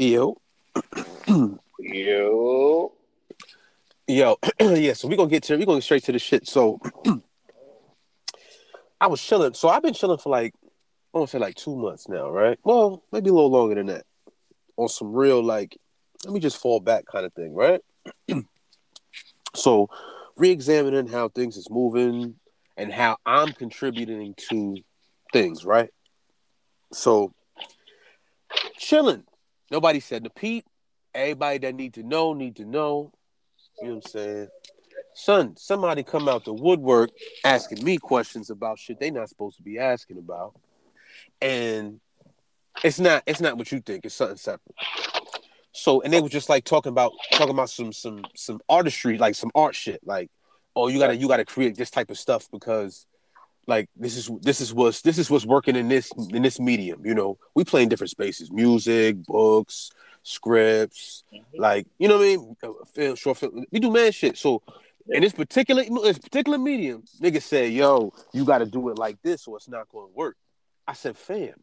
Yo. Yo. Yo. yeah, so we're gonna get to we're gonna get straight to the shit. So I was chilling. So I've been chilling for like I want to say like two months now, right? Well, maybe a little longer than that. On some real like, let me just fall back kind of thing, right? so re-examining how things is moving and how I'm contributing to things, right? So chilling. Nobody said to Pete. Everybody that need to know need to know. You know what I'm saying? Son, somebody come out the woodwork asking me questions about shit they not supposed to be asking about. And it's not it's not what you think, it's something separate. So and they were just like talking about talking about some some some artistry, like some art shit. Like, oh, you gotta you gotta create this type of stuff because like this is this is what's this is what's working in this in this medium. You know, we play in different spaces, music, books, scripts, mm-hmm. like you know what I mean. Uh, film, short film, we do man shit. So in this particular in this particular medium, niggas say, "Yo, you got to do it like this, or it's not going to work." I said, "Fam,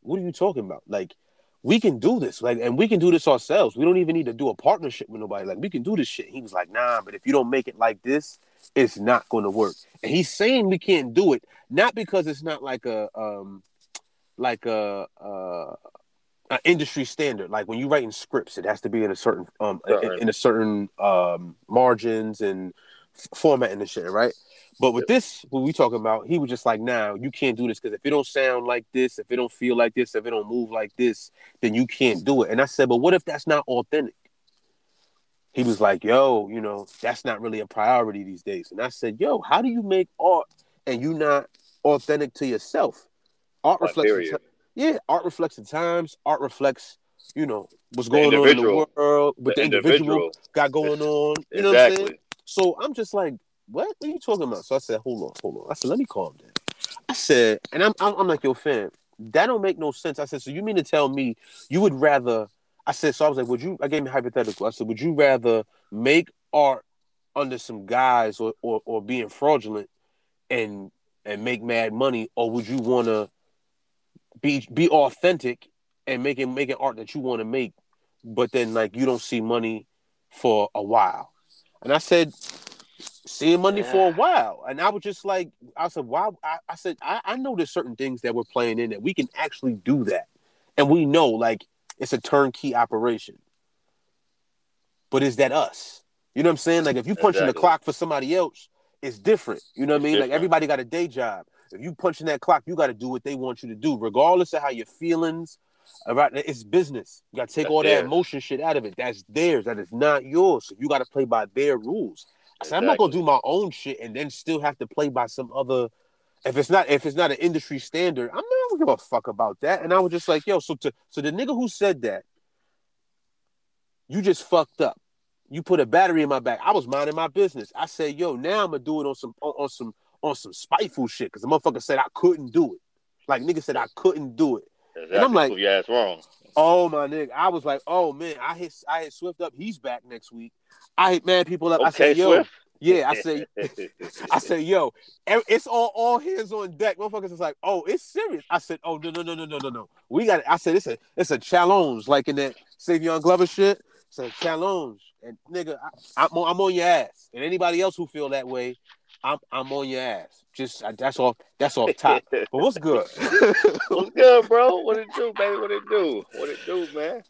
what are you talking about? Like, we can do this, like, and we can do this ourselves. We don't even need to do a partnership with nobody. Like, we can do this shit." He was like, "Nah, but if you don't make it like this, it's not going to work." And he's saying we can't do it, not because it's not like a um, like a uh, an industry standard. Like when you're writing scripts, it has to be in a certain um right. in, in, a certain um margins and format and shit, right? But with yep. this, what we talking about, he was just like, "Now nah, you can't do this because if it don't sound like this, if it don't feel like this, if it don't move like this, then you can't do it." And I said, "But what if that's not authentic?" He was like, "Yo, you know, that's not really a priority these days." And I said, "Yo, how do you make art and you not authentic to yourself? Art reflects." yeah, art reflects the times. Art reflects, you know, what's going on in the world, what the, the individual, individual, got going on. You exactly. know what I'm saying? So I'm just like, what? what are you talking about? So I said, hold on, hold on. I said, let me calm down. I said, and I'm, I'm, I'm like, yo, fam, that don't make no sense. I said, so you mean to tell me you would rather? I said, so I was like, would you? I gave me hypothetical. I said, would you rather make art under some guys or, or, or being fraudulent and and make mad money, or would you want to be be authentic and making making art that you want to make, but then like you don't see money for a while. And I said, seeing money yeah. for a while. And I was just like, I said, why? I, I said, I, I know there's certain things that we're playing in that we can actually do that. And we know like it's a turnkey operation. But is that us? You know what I'm saying? Like if you punching exactly. the clock for somebody else, it's different. You know what I mean? Different. Like everybody got a day job. If you punching that clock, you got to do what they want you to do, regardless of how your feelings. About it's business. You got to take That's all theirs. that emotion shit out of it. That's theirs. That is not yours. So you got to play by their rules. I said, I'm not gonna do my own shit and then still have to play by some other. If it's not if it's not an industry standard, I'm not gonna give a fuck about that. And I was just like, yo, so to so the nigga who said that, you just fucked up. You put a battery in my back. I was minding my business. I said, yo, now I'm gonna do it on some on, on some on some spiteful shit because the motherfucker said I couldn't do it. Like nigga said I couldn't do it. Exactly. And I'm like, yeah, it's wrong. Oh my nigga, I was like, oh man, I hit I hit Swift up. He's back next week. I hit man people up. Okay, I said, yo, Swift. Yeah, I say, I say, yo, it's all all hands on deck. Motherfuckers is like, oh, it's serious. I said, oh no no no no no no no. We got. It. I said, it's a it's a challenge, like in that Savion Glover shit. It's a challenge, and nigga, I, I'm on, I'm on your ass. And anybody else who feel that way, I'm I'm on your ass. Just that's off that's off top. But what's good? what's good, bro? What it do, baby? What it do? What it do, man?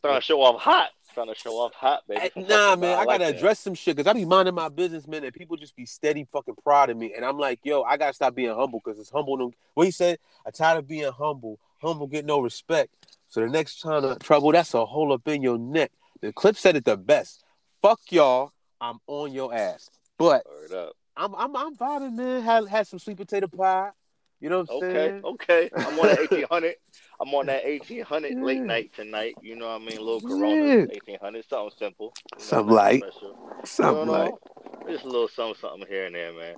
Trying to show off hot. Trying to show off hot, baby. nah, man, I, I gotta address some shit because I be minding my business, man, and people just be steady fucking proud of me. And I'm like, yo, I gotta stop being humble because it's humble. What he said, I tired of being humble. Humble get no respect. So the next time of trouble, that's a hole up in your neck. The clip said it the best. Fuck y'all. I'm on your ass. But I'm I'm I'm vibing, man. Had had some sweet potato pie. You know what I'm okay, saying? Okay, I'm on that 1800. I'm on that 1800 yeah. late night tonight. You know what I mean? A little Corona, yeah. 1800, something simple. Something like, something you know, like. Just a little something, something here and there, man.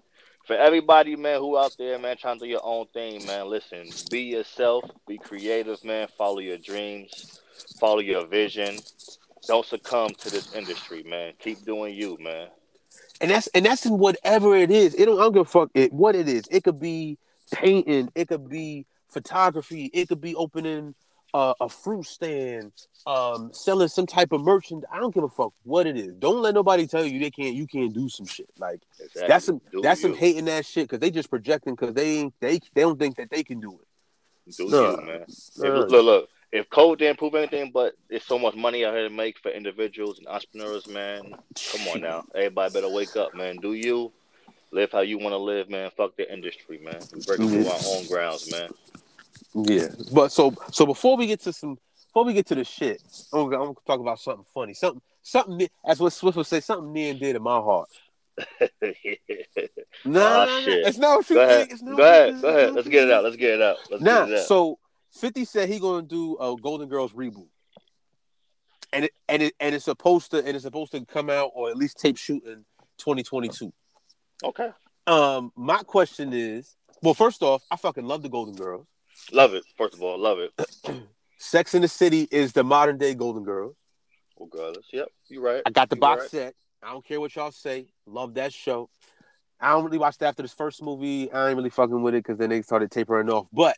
For everybody, man, who out there, man, trying to do your own thing, man. Listen, be yourself, be creative, man. Follow your dreams, follow your vision. Don't succumb to this industry, man. Keep doing you, man and that's and that's in whatever it is. It don't, I don't give a fuck it what it is. It could be painting, it could be photography, it could be opening uh, a fruit stand, um, selling some type of merchant. I don't give a fuck what it is. Don't let nobody tell you they can't. You can't do some shit. Like Exactly. that's some Do that's you. some hating that shit because they just projecting because they ain't they they don't think that they can do it. Do Nah. you, man? If, Nah. look, look. If code didn't prove anything, but it's so much money out here to make for individuals and entrepreneurs, man. Come on now, everybody better wake up, man. Do you live how you want to live, man? Fuck the industry, man. We breaking through our own grounds, man. Yeah, but so so before we get to some before we get to the shit, I'm gonna, I'm gonna talk about something funny, something something as what Swift would say, something near and dear to my heart. No, Aw, no, no, shit. it's not what you go ahead, think. It's not go ahead, think. go ahead. Let's get it out. Let's get it out. Let's Nah, get it out. so Fifty said he gonna do a Golden Girls reboot, and it and it and it's supposed to and it's supposed to come out or at least tape shoot in 2022. Okay, Um, my question is, well, first off, I fucking love the Golden Girls. love it. First of all, love it. Sex in the City is the modern day Golden Girls. Regardless, yep, you're right. I got the You box right. set. I don't care what y'all say. Love that show. I don't really watch it after this first movie. I ain't really fucking with it because then they started tapering off. But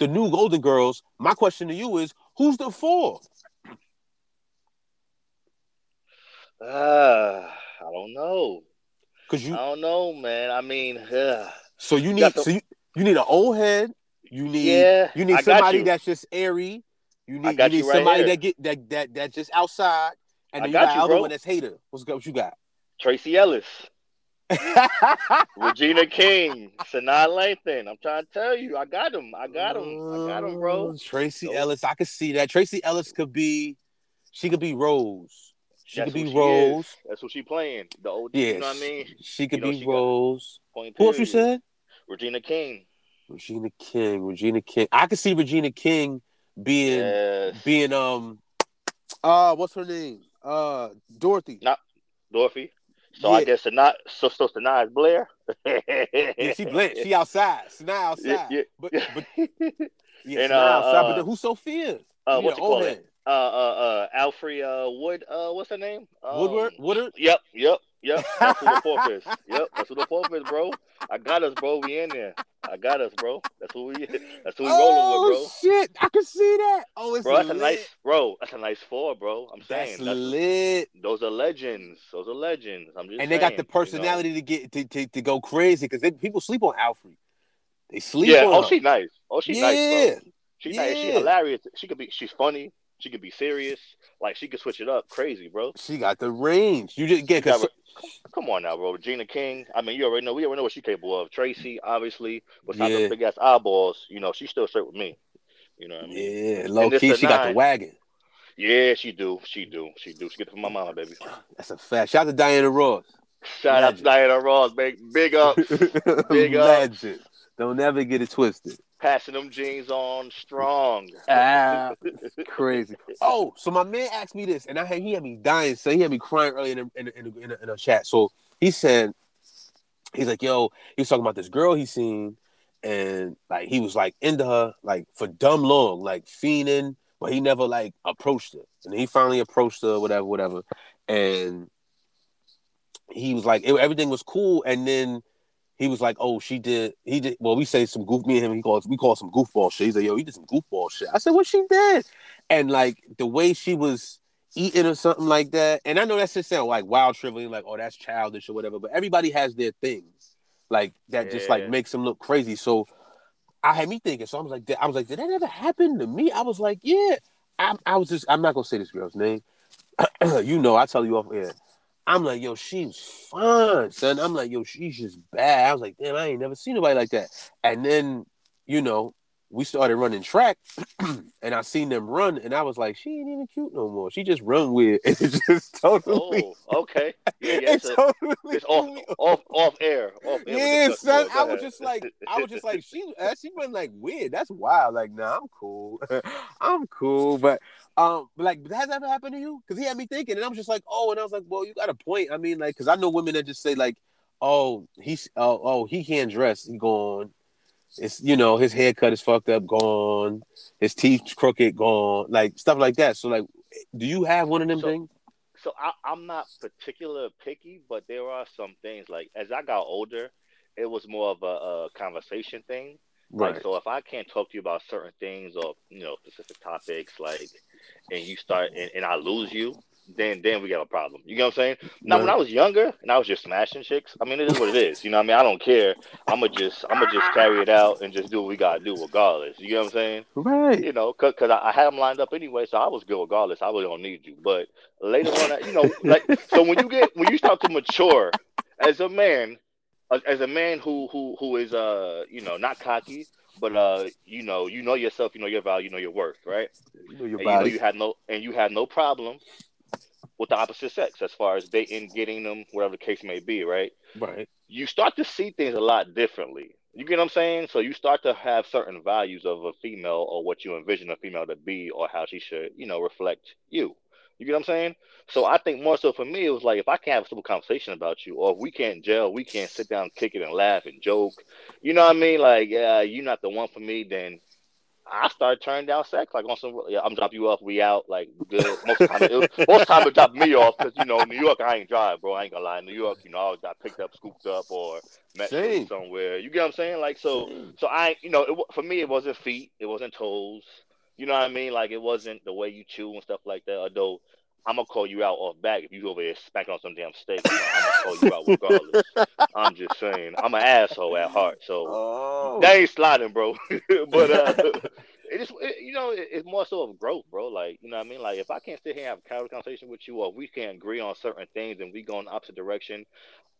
the new Golden Girls, my question to you is, who's the four? Ah, I don't know. Because you, I don't know, man. I mean, ugh. so you need, the- so you, you need an old head. You need, yeah, you need somebody you. that's just airy. You need, you need you right somebody here. that get that that that just outside. And then you got you, other bro. one that's hater. What's what you got? Tracee Ellis, Regina King, Sanaa Lathan. I'm trying to tell you, I got him. I got him. I got him, bro. Uh, Tracee Those- Ellis, I could see that. Tracee Ellis could be, she could be Rose. She That's could be she Rose. is. That's what she playing. The old, Yeah, you know what I mean? She could You know, be she Rose. Point Who else you said? Regina King. Regina King. Regina King. I could see Regina King being Yes. being um uh what's her name? Uh Dorothy. Dorothy. So I guess Sanaa, so, so Sanaa is Blair. Yeah, she blend. She outside. Now outside. Yeah, But yeah. but yeah, And, Sanaa uh, outside. but uh, then who's Sophia? uh, You what need you an old call head. it? Uh, uh, uh, Alfre uh, Wood. Uh, what's her name? Um, Woodward? Woodard? Yep, yep, yep. That's who the fourth is. Yep, that's who the fourth is, bro. I got us, bro. We in there. I got us, bro. That's who we. That's who we oh, rolling with, bro. shit. I can see that. Oh, it's bro. That's a nice, bro. That's a nice four, bro. I'm saying That's lit. those are legends. Those are legends. I'm just and they got saying, the you know. personality to get to, to, to go crazy because people sleep on Alfre. They sleep Yeah. on Oh, her. she nice. Oh, she yeah, nice, bro. She nice. She hilarious. She could be. She's funny. She could be serious. Like she could switch it up. Crazy, bro. she got the range. You just get got Come on now, bro. Regina King. I mean, you already know. We already know what she's capable of. Tracee, obviously, besides Yeah. those big ass eyeballs, you know, she's still straight with me. You know what I mean? yeah, low key, she got the wagon. Yeah, she do. She do. She do. She get it from my mama, baby. That's a fact. Shout out to Diana Ross. Shout out to Diana Ross, big big up, Big up. Legend. Don't ever get it twisted. Passing them jeans on strong. Ah, crazy. Oh, so my man asked me this, and I had he had me dying. So he had me crying early in a, in a, in a, in a, in a chat. So he said, he's like, yo, he was talking about this girl he seen, and like he was like into her like for dumb long, like fiending, but he never like approached her. And he finally approached her, whatever, whatever, and he was like, it- everything was cool, and then. He was like, "Oh, she did. He did. Well, we say some goof. Me and him, he calls. We call some goofball shit. He's like, yo, he did some goofball shit. I said, what she did? And like the way she was eating or something like that. And I know that just sound like wild trivial, like oh that's childish or whatever. But everybody has their things like that just like makes them look crazy. So I had me thinking. So I was like, I was like, did that ever happen to me? I was like, yeah. I, I was just. I'm not gonna say this girl's name. you know, I tell you off air. I'm like, yo, she's fine, son. I'm like, yo, she's just bad. I was like, damn, I ain't never seen nobody like that. And then, you know, we started running track, and I seen them run, and I was like, she ain't even cute no more. She just run weird. And it just totally, Oh, okay. Yeah, yeah. it It's, a, totally it's off, off, off air. Off air. yeah, son. I was just like, I was just like, she, uh, she went like weird. That's wild. Like, nah, I'm cool. I'm cool. But, um, but like, has that ever happened to you? Because he had me thinking, and I was just like, oh, and I was like, well, you got a point. I mean, like, because I know women that just say like, oh, he's, oh, oh, he can't dress. He gone. It's you know his haircut is fucked up, gone. His teeth crooked, gone. Like stuff like that. So like, do you have one of them So- things? so I, I'm not particular picky, but there are some things like as I got older, it was more of a, a conversation thing. Right. Like, so if I can't talk to you about certain things or you know specific topics, like, and you start and, and I lose you, then then we got a problem. You know what I'm saying? Now when I was younger and I was just smashing chicks, I mean it is what it is. You know what I mean? I don't care. I'ma just I'ma just carry it out and just do what we gotta do regardless. You know what I'm saying? Right. You know, cause, cause I, I had them lined up anyway, so I was good regardless. I really don't need you. But later on, you know, like so when you get when you start to mature as a man, as a man who who who is uh you know not cocky but uh you know you know yourself you know your value you know your worth right you know your and you, know you had no and you had no problem with the opposite sex as far as dating, getting them, whatever the case may be, right? Right. You start to see things a lot differently. You get what I'm saying? So you start to have certain values of a female or what you envision a female to be or how she should, you know, reflect you. You get what I'm saying? So I think more so for me, it was like if I can't have a simple conversation about you, or if we can't gel, we can't sit down, kick it, and laugh and joke. You know what I mean? Like, yeah, you're not the one for me. Then I started turning down sex. Like on some, yeah, I'm dropping you off. We out. Like good. Most of the time, it, most time it dropped me off because you know New York. I ain't drive, bro. I ain't gonna lie. New York, you know, I got picked up, scooped up, or met somewhere. You get what I'm saying? Like so, so I, you know, it, for me, it wasn't feet, it wasn't toes. You know what I mean? Like it wasn't the way you chew and stuff like that. Although I'm gonna call you out off back if you over here smacking on some damn steak. I'm gonna call you out regardless. I'm just saying, I'm an asshole at heart, so oh. that ain't sliding, bro. but uh, it is, it, you know, it, it's more so of growth, bro. Like, you know what I mean? Like, if I can't sit here and have a casual conversation with you, or we can't agree on certain things and we go in the opposite direction,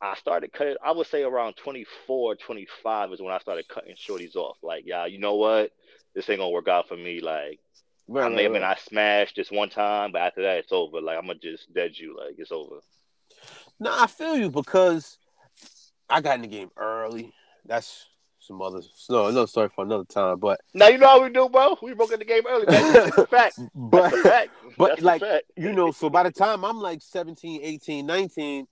I started cutting. I would say around 24, 25 is when I started cutting shorties off. Like, yeah, you know what? This ain't gonna work out for me. Like, Right, I may right, have been right. I smashed this one time, but after that it's over. Like I'm gonna just dead you. Like it's over. No, I feel you because I got in the game early. That's some other no another story for another time. But now you know how we do, bro. We broke in the game early. That's a fact. but a fact. but That's like you know, so by the time I'm like 17, 18, 19,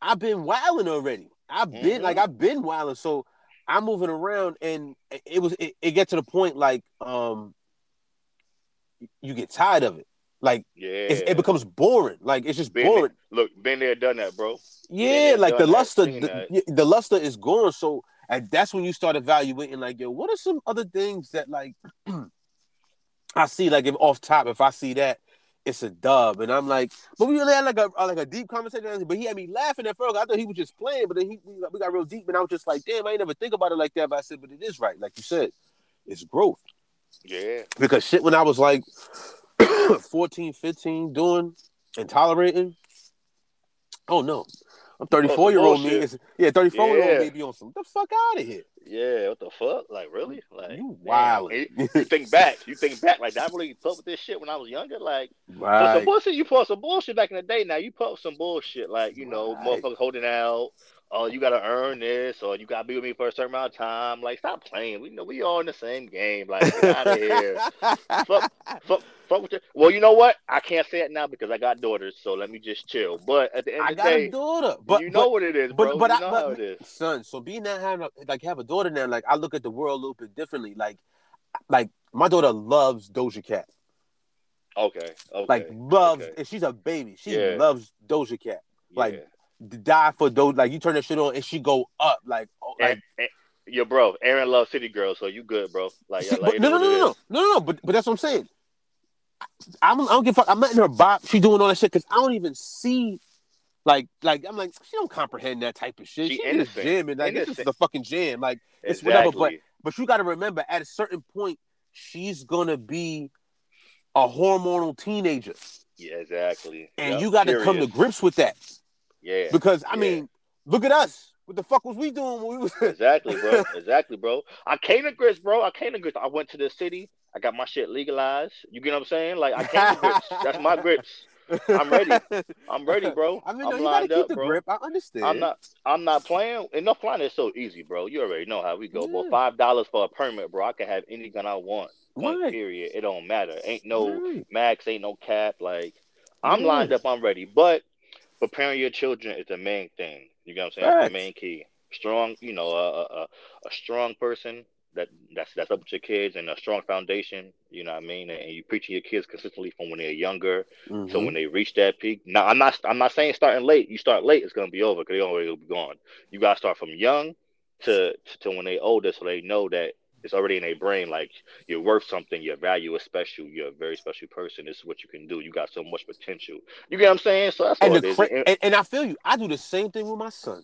I've been wilding already. I've been mm-hmm. like I've been wilding. So I'm moving around and it was it, it get to the point like um you get tired of it. Like yeah, it becomes boring. Like it's just been boring. There, look, been there, done that, bro. Yeah, like the luster, the, the, luster is gone. So and that's when you start evaluating. Like, yo, what are some other things that like I see? Like, if off top, if I see that, it's a dub, and I'm like, but we really had like a like a deep conversation. But he had me laughing at first. I thought he was just playing, but then he we got, we got real deep, and I was just like, damn, I ain't never think about it like that. But I said, but it is right, like you said, it's growth. Yeah. Because shit, when I was like 14, 15, doing and tolerating, oh no. I'm 34 year old me. Yeah, 34 year old me be on some. the fuck out of here. Yeah, what the fuck? Like really? Like you wild. You, think back. You think back. Like I really fuck with this shit when I was younger. Like right. some bullshit. You put some bullshit back in the day. Now you put some bullshit. Like you know, right. motherfuckers holding out oh, you gotta earn this, or you gotta be with me for a certain amount of time. Like, stop playing. We know we all in the same game. Like, get out of here. fuck, fuck, fuck with you. Well, you know what? I can't say it now because I got daughters, so let me just chill. But at the end I of the day, I got a daughter. But you know what it is, bro. But, but you know I, but, how it is, son. So being that having a, like have a daughter now, like I look at the world a little bit differently. Like, like my daughter loves Doja Cat. Okay. Okay. Like loves, okay. and she's a baby. She yeah. loves Doja Cat. Like yeah die for those like you turn that shit on and she go up like oh, like and, and, your bro Aaron loves City Girls so you good bro. Like, See, like no no no no, no no no but but that's what I'm saying. I'm, I don't give a fuck. I'm letting her bop. She doing all that shit because I don't even see like like I'm like she don't comprehend that type of shit. She, she in the gym and like innocent. this is a fucking jam like it's exactly. whatever but but you got to remember at a certain point she's gonna be a hormonal teenager. Yeah exactly. And yep. you got to come to grips with that yeah. Because I yeah. mean, look at us. What the fuck was we doing when we was Exactly, bro. exactly, bro. I came to grits, bro. I came to grits. I went to the city. I got my shit legalized. You get what I'm saying? Like I came to grips. That's my grips. I'm ready. I'm ready, bro. I mean, I'm no, you gotta keep up, the bro. grip. I understand. I'm not. I'm not playing. Enough flying is so easy, bro. You already know how we go. Yeah. Well, five dollars for a permit, bro. I can have any gun I want. Point right. period. It don't matter. Ain't no right. max. Ain't no cap. Like I'm lined up. I'm ready. But preparing your children is the main thing. You know what I'm saying? Right. The main key. Strong, you know, a, a, a strong person that that's that's up with your kids and a strong foundation. You know what I mean? And you preaching your kids consistently from when they're younger, mm-hmm. so when they reach that peak. Now, I'm not I'm not saying starting late. You start late, it's gonna be over because they already will be gone. You gotta start from young to to when they older, so they know that It's already in their brain. Like you're worth something. Your value is special. You're a very special person. This is what you can do. You got so much potential. You get what I'm saying? So that's And, is. cra- And- and, I feel you. I do the same thing with my son.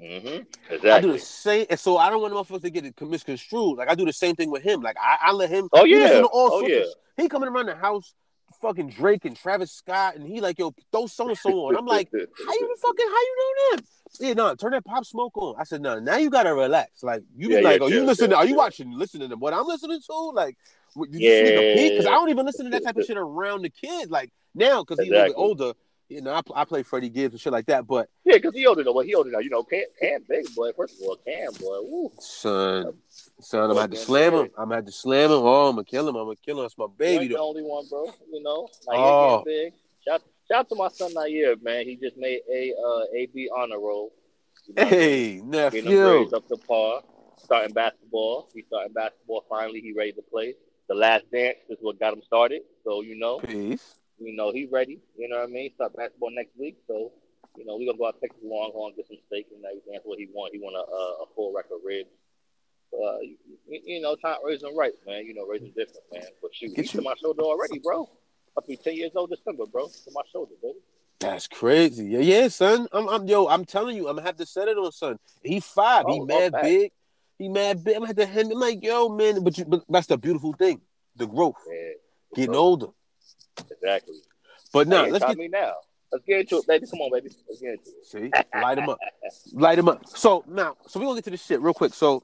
Mhm. I do the same, and so I don't want motherfuckers to get it misconstrued. Like I do the same thing with him. Like I, I let him. Oh he yeah. to all Oh sorts yeah. he coming around the house, fucking Drake and Travis Scott, and he like yo throw so and so on. I'm like, how you fucking how you know them? Yeah, no, turn that pop smoke on. I said, no, now you gotta relax. Like you be like, yeah, oh, you listening? chill, Are you watching, listening to what I'm listening to? Like, you the? Because I don't even listen to that type of shit around the kids. Like now, because he's a little bit older. You know, I, I play Freddie Gibbs and shit like that. But Yeah, because he older though. Well, he older now. You know, Cam, Cam big boy. First of all, Cam boy. Woo. son, son, I'm gonna have to slam him. I'm gonna have to slam him. Oh, I'm gonna kill him. I'm gonna kill him. That's my You baby ain't the only one, bro. You know, like Oh. big. Shout, shout out to my son Nair, man. He just made a uh, AB honor roll. You know what I mean? Hey, Getting nephew. grades up to par. Starting basketball. He's starting basketball. Finally, he ready to play. The last dance is what got him started. So you know, Peace. you know he's ready. You know what I mean. Start basketball next week. So you know we gonna go out Texas Longhorn, get some steak and everything. That's what he want. He want a, a, a full record ribs. Uh, you, you know, time raise them right, man. You know, raise them different, man. But shoot, Get he's you- to my shoulder already, bro. I'll be ten years old December, bro. To my shoulder, baby. That's crazy. Yeah, yeah, son. I'm, I'm, yo, I'm telling you, I'm gonna have to set it on son. He five. he Oh, mad oh, big. He mad big. I'm gonna have to hand him like, yo, man. But you, but that's the beautiful thing, the growth, Yeah, getting bro. older. exactly. But now, hey, let's get me now. Let's get into it, baby. Come on, baby. Let's get into it. see, light him up, light him up. So now, so we gonna get to this shit real quick. So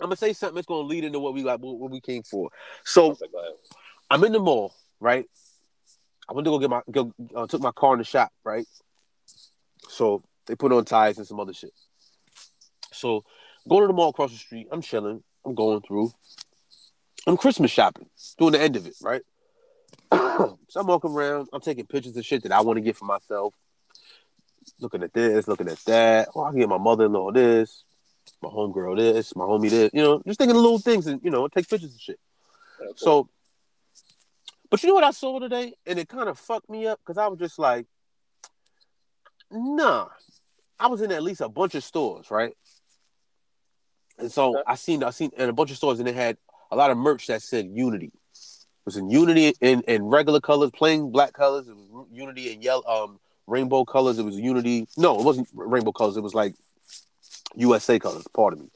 I'm gonna say something that's gonna lead into what we got, what we came for. So. I'm in the mall, right? I went to go get my go uh, took my car in the shop, right? So they put on tires and some other shit. So go to the mall across the street. I'm chilling. I'm going through. I'm Christmas shopping, doing the end of it, right? so I'm walking around. I'm taking pictures of shit that I want to get for myself. Looking at this, looking at that. Oh, I can get my mother-in-law this, my homegirl this, my homie this. You know, just thinking of little things and you know, take pictures and shit. Yeah, cool. So, but you know what I saw today, and it kind of fucked me up because I was just like, nah. I was in at least a bunch of stores, right? And so. I seen I seen in a bunch of stores, and they had a lot of merch that said Unity. It was in Unity in, in regular colors, plain black colors. It was Unity in yellow, um, rainbow colors. It was Unity. No, it wasn't rainbow colors. It was like USA colors. Pardon me.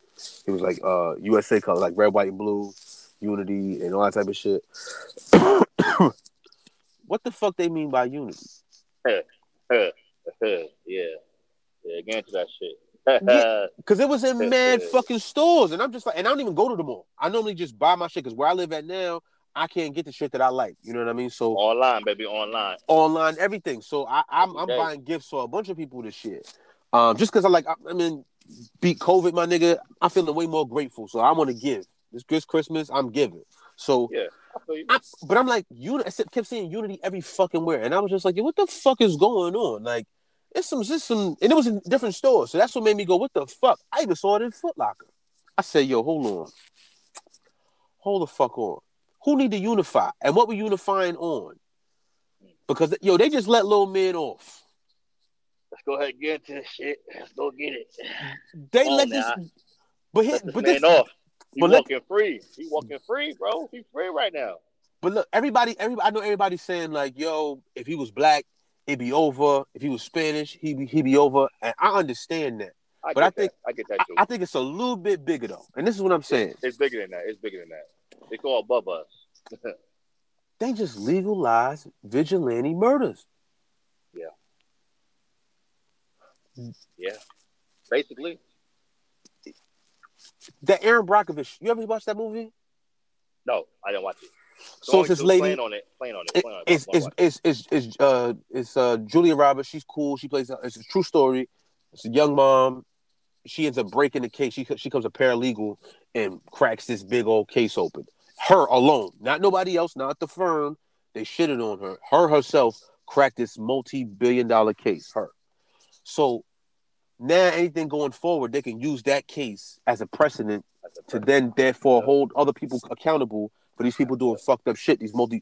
It was like uh USA colors, like red, white, and blue. Unity and all that type of shit. what the fuck they mean by unity? yeah, yeah. Get into that shit. Yeah. Because it was in mad fucking stores, and I'm just like, and I don't even go to the mall. I normally just buy my shit because where I live at now, I can't get the shit that I like. You know what I mean? So online, baby, online. online, everything. So I, I'm I'm Okay. buying gifts for a bunch of people this year. Um, just because I like, I, I mean, beat COVID, my nigga. I'm feeling way more grateful, so I want to give. This this Christmas, I'm giving. So Yeah, I feel you. I, but I'm like, you I kept saying unity every fucking where, and I was just like, yo, what the fuck is going on? Like, it's some, it's some, and it was in different stores, so that's what made me go, what the fuck? I even saw it in Foot Locker. I said, yo, hold on, hold the fuck on. Who need to unify, and what we unifying on? Because yo, they just let little men off. Let's go ahead and get into this shit. Let's go get it. They Come let now. this, but this but man this, off. He but walking free. He walking free, bro. He's free right now. But look, everybody, everybody, I know everybody's saying like, "Yo, if he was black, it'd be over. If he was Spanish, he be he'd be over." And I understand that. I But I think- that. I get that I, too. I think it's a little bit bigger though, and this is what I'm saying. it's bigger than that. It's bigger than that. It's all above us. They just legalize vigilante murders. Yeah. Basically. That Erin Brockovich, you ever watch that movie? No, I didn't watch it. So it's this lady. Playing on it. Playing on it. Playing on it. it's, it's, it's, it's, it's, uh, it's uh, Julia Roberts. She's cool. She plays. It's a true story. It's a young mom. She ends up breaking the case. She she becomes a paralegal and cracks this big old case open. Her alone, not nobody else, not the firm. They shitted on her. Her herself cracked this multi-billion-dollar case. Her. So now anything going forward, they can use that case as a precedent to then therefore hold other people accountable for these people doing fucked up shit. These multi,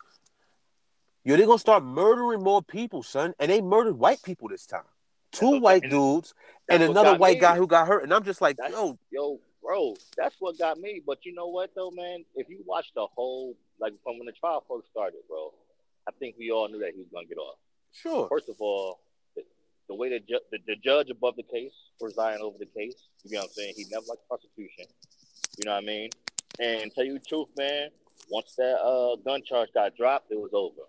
yo, they're gonna start murdering more people, son, and they murdered white people this time. Two white dudes and another white me. guy who got hurt, and I'm just like, That's- yo, Yo, bro, that's what got me. But you know what though, man? If you watch the whole, like from when the trial first started, bro, I think we all knew that he was gonna get off. Sure. First of all, the, way the, ju- the the judge above the case presiding over the case, you know what I'm saying? He never liked prosecution. You know what I mean? And tell you the truth, man. Once that uh gun charge got dropped, it was over.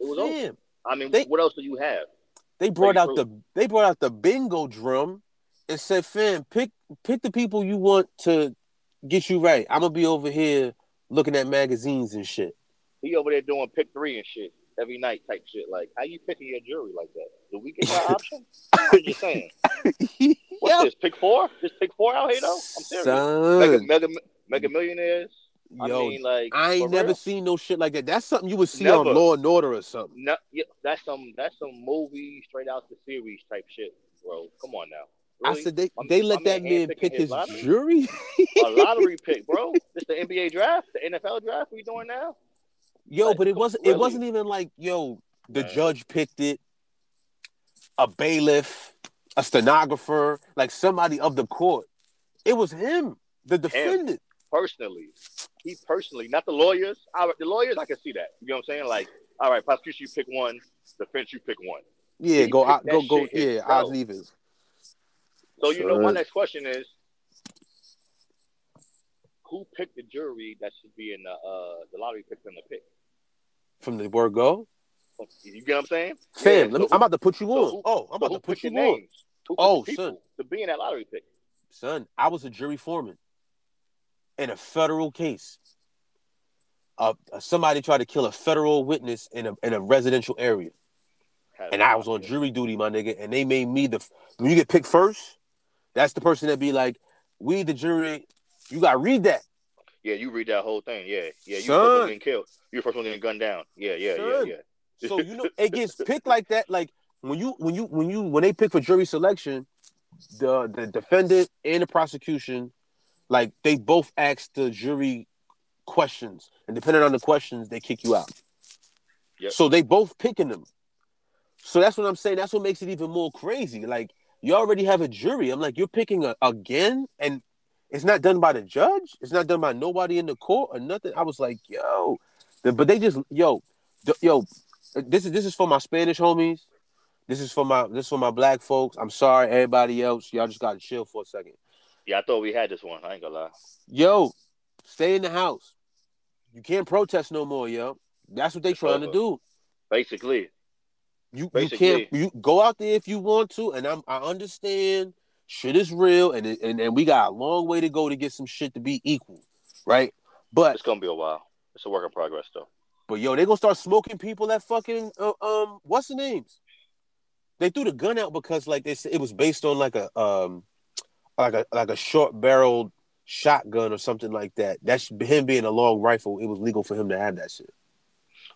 It was over. I mean, They- what else do you have? They brought Pretty out the they brought out the bingo drum and said, "Fam, pick pick the people you want to get you right. I'm gonna be over here looking at magazines and shit." He over there doing pick three and shit every night type shit. Like, how you picking your jury like that? Do we get that option? I'm just saying. What's this? Pick four? Just pick four out here though? I'm serious. son. Mega, mega, mega millionaires. I Yo, mean, like, I ain't never real? seen no shit like that. That's something you would see Never. on Law and Order or something. No, yeah, that's some that's some movie straight out the series type shit, bro. Come on now. Really? I said they My- they let that man man pick his his jury. a lottery pick, bro. This the NBA draft, the NFL draft we doing now. Yo, Like, but it come- wasn't. really? It wasn't even like yo. The Man. judge picked it. A bailiff, a stenographer, like somebody of the court. It was him, the defendant. Personally, he personally, not the lawyers. All right, the lawyers, I can see that. You know what I'm saying? Like, all right, prosecution, you pick one. Defense, you pick one. Yeah, He go picked out, that go go. Yeah, himself. odds and evens. So you know, my next question is, who picked the jury that should be in the uh the lottery pick them to pick? From the word go, You get what I'm saying? fam. Yeah, let me, so I'm about to put you so on. who- oh, I'm about who to put you on? Oh, son. to be in that lottery pick? son. I was a jury foreman in a federal case. Uh, somebody tried to kill a federal witness in a in a residential area. and I was on jury duty, my nigga, and they made me the when you get picked first, that's the person that be like, we the jury, you gotta read that. Yeah, you read that whole thing. Yeah, yeah. You first Son. one getting killed. You first one getting gunned down. Yeah, yeah, Son. yeah, yeah. So you know it gets picked like that. Like when you when you when you when they pick for jury selection, the the defendant and the prosecution, like they both ask the jury questions, and depending on the questions, they kick you out. Yep. So they both picking them. So that's what I'm saying. That's what makes it even more crazy. Like you already have a jury. I'm like, you're picking a, again, and it's not done by the judge. It's not done by nobody in the court or nothing. I was like, yo, The- but they just yo, the- yo, this is this is for my Spanish homies. This is for my this is for my black folks. I'm sorry, everybody else. Y'all just gotta chill for a second. Yeah, I thought we had this one. I ain't gonna lie. Yo, stay in the house. You can't protest no more, yo. That's what they trying to do. Basically, You you can't you go out there if you want to, and I'm I understand shit is real, and it- and and we got a long way to go to get some shit to be equal, right? But it's gonna be a while. It's a work in progress, though. but yo, they gonna start smoking people that fucking uh, um what's the names? They threw the gun out because like they said it was based on like a um like a like a short barreled shotgun or something like that. That's him being a long rifle. It was legal for him to have that shit.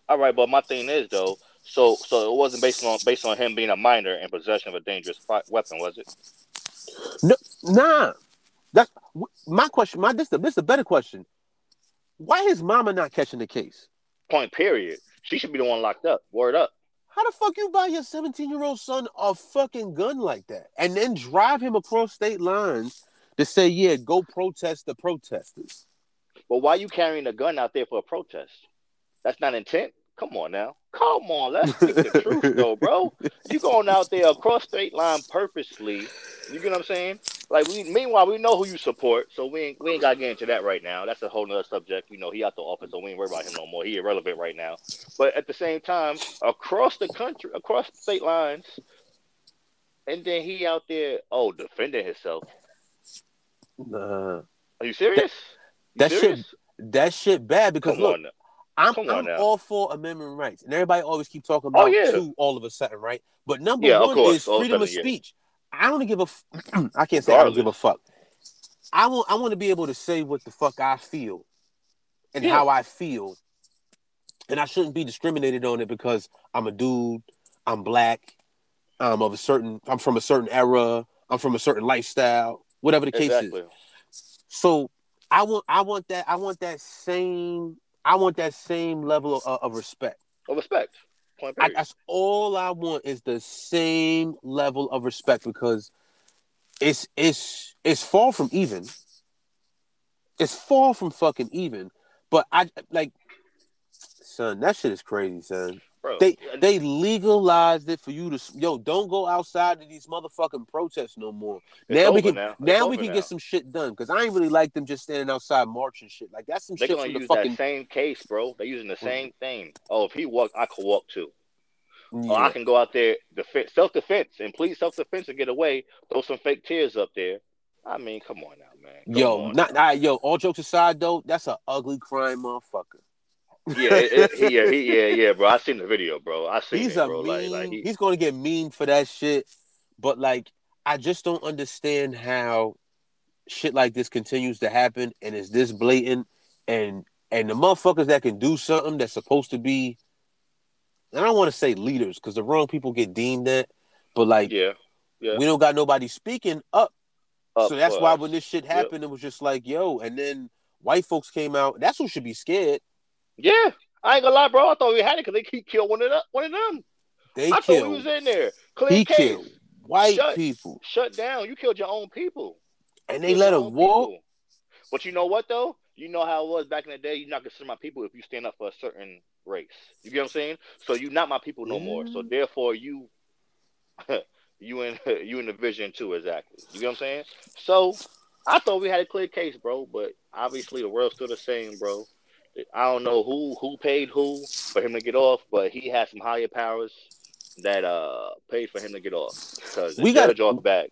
All right, but my thing is though, so so it wasn't based on based on him being a minor in possession of a dangerous weapon, was it? No, nah, that's my question. My this the this the better question. Why is mama not catching the case? Point period. She should be the one locked up. Word up. How the fuck you buy your 17 year old son a fucking gun like that and then drive him across state lines to say, yeah, go protest the protesters? But why are you carrying a gun out there for a protest? That's not intent. Come on now. Come on. Let's speak the truth though, bro. You going out there across state line purposely. You get what I'm saying? Like we meanwhile we know who you support, so we ain't we ain't gotta get into that right now. That's a whole nother subject. You know, he out the office, so we ain't worried about him no more. He irrelevant right now. But at the same time, across the country, across state lines, and then he out there, oh, defending himself. Nah. Are you serious? You That shit- serious? That shit bad because Come look, on. now. I'm, I'm all for amendment rights, and everybody always keep talking oh, about Oh, yeah. two all of a sudden, right? But number Yeah, one is all of freedom of sudden, yeah. speech. I don't give a. F- I can't say I don't give a fuck. I want. I want to be able to say what the fuck I feel, and Yeah. how I feel, and I shouldn't be discriminated on it because I'm a dude, I'm black, I'm of a certain, I'm from a certain era, I'm from a certain lifestyle, whatever the case is. So I want I want that I want that same I want that same level of, of respect. Of respect. I, that's all I want is the same level of respect because it's it's it's far from even. It's far from fucking even. But I like, son, that shit is crazy, son. Bro, They they legalized it for you to yo. Don't go outside of these motherfucking protests no more. It's now we can now. now, we can now. get some shit done because I ain't really like them just standing outside marching shit. Like that's some They're shit from the fucking same case, bro. They're using the mm. same thing. Oh, if he walked, I could walk too. Or I can go out there, defense, self defense, and please self defense and get away. Throw some fake tears up there. I mean, come on now, man. Come Yo, not now. I, yo. All jokes aside, though, that's an ugly crime, motherfucker. Yeah, it, it, yeah, he, yeah, yeah, bro. I seen the video, bro. I seen he's it, a bro. mean. Like, like he, he's to get mean for that shit. But like, I just don't understand how shit like this continues to happen and is this blatant. And and the motherfuckers that can do something that's supposed to be, and I don't want to say leaders because the wrong people get deemed that. But like, yeah, yeah. we don't got nobody speaking up. Up so that's why us. when this shit Yep. happened, it was just like, yo. And then white folks came out. That's who should be scared. Yeah, I ain't gonna lie, bro. I thought we had it because they he killed one of them. One of them. They I thought killed. we was in there. Clear he case. killed white Shut- people, Shut down. You killed your own people. and they let him walk. people. But you know what though? You know how it was back in the day. You're not considered my people if you stand up for a certain race. You get what I'm saying? So you're not my people no more. So Mm. therefore you, you in you in the vision too exactly. You get what I'm saying? So I thought we had a clear case, bro. But obviously the world's still the same, bro. I don't know who who paid who for him to get off, but he had some higher powers that uh paid for him to get off because We gotta- judge off back.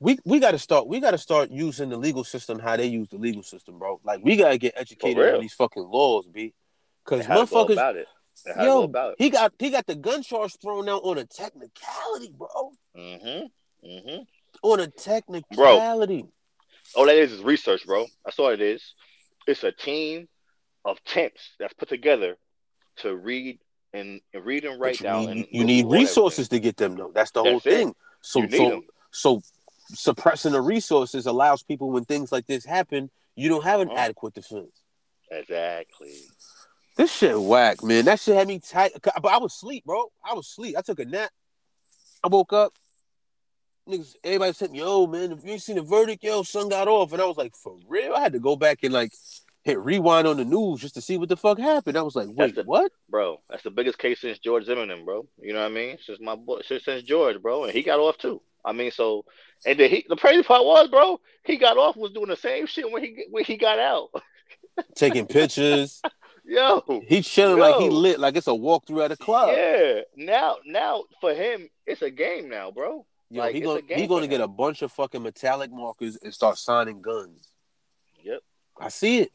We we got to start. We got to start using the legal system how they use the legal system, bro. Like we gotta get educated on these fucking laws, b. Because to motherfuckers, about it? How to go yo, he got he got the gun charge thrown out on a technicality, bro. Mm-hmm. Mm-hmm. On a technicality. All that is is research, bro. That's all it is. It's a team of temps that's put together to read and, and read and write you down. need, you need resources to get them though. That's the whole it. thing. So so 'em. so suppressing the resources allows people when things like this happen, you don't have an Uh-huh. adequate defense. Exactly. This shit whack, man. That shit had me tight. But I was asleep, bro. I was asleep. I took a nap. I woke up. Niggas, everybody said, "Yo, man, if you ain't seen the verdict, yo, son got off." And I was like, "For real?" I had to go back and like hit rewind on the news just to see what the fuck happened. I was like, "Wait, the- what?" Bro, that's the biggest case since George Zimmerman, bro. You know what I mean? Since my boy, since, since George, bro, and he got off too. I mean, so and then he, the crazy part was, bro, he got off was doing the same shit when he when he got out. Taking pictures. Yo, He chilling like he lit, like it's a walkthrough at a club. yeah. Now, now for him, it's a game now, bro. Yo, Like, he gonna he gonna him. get a bunch of fucking metallic markers and start signing guns. Yep. I see it.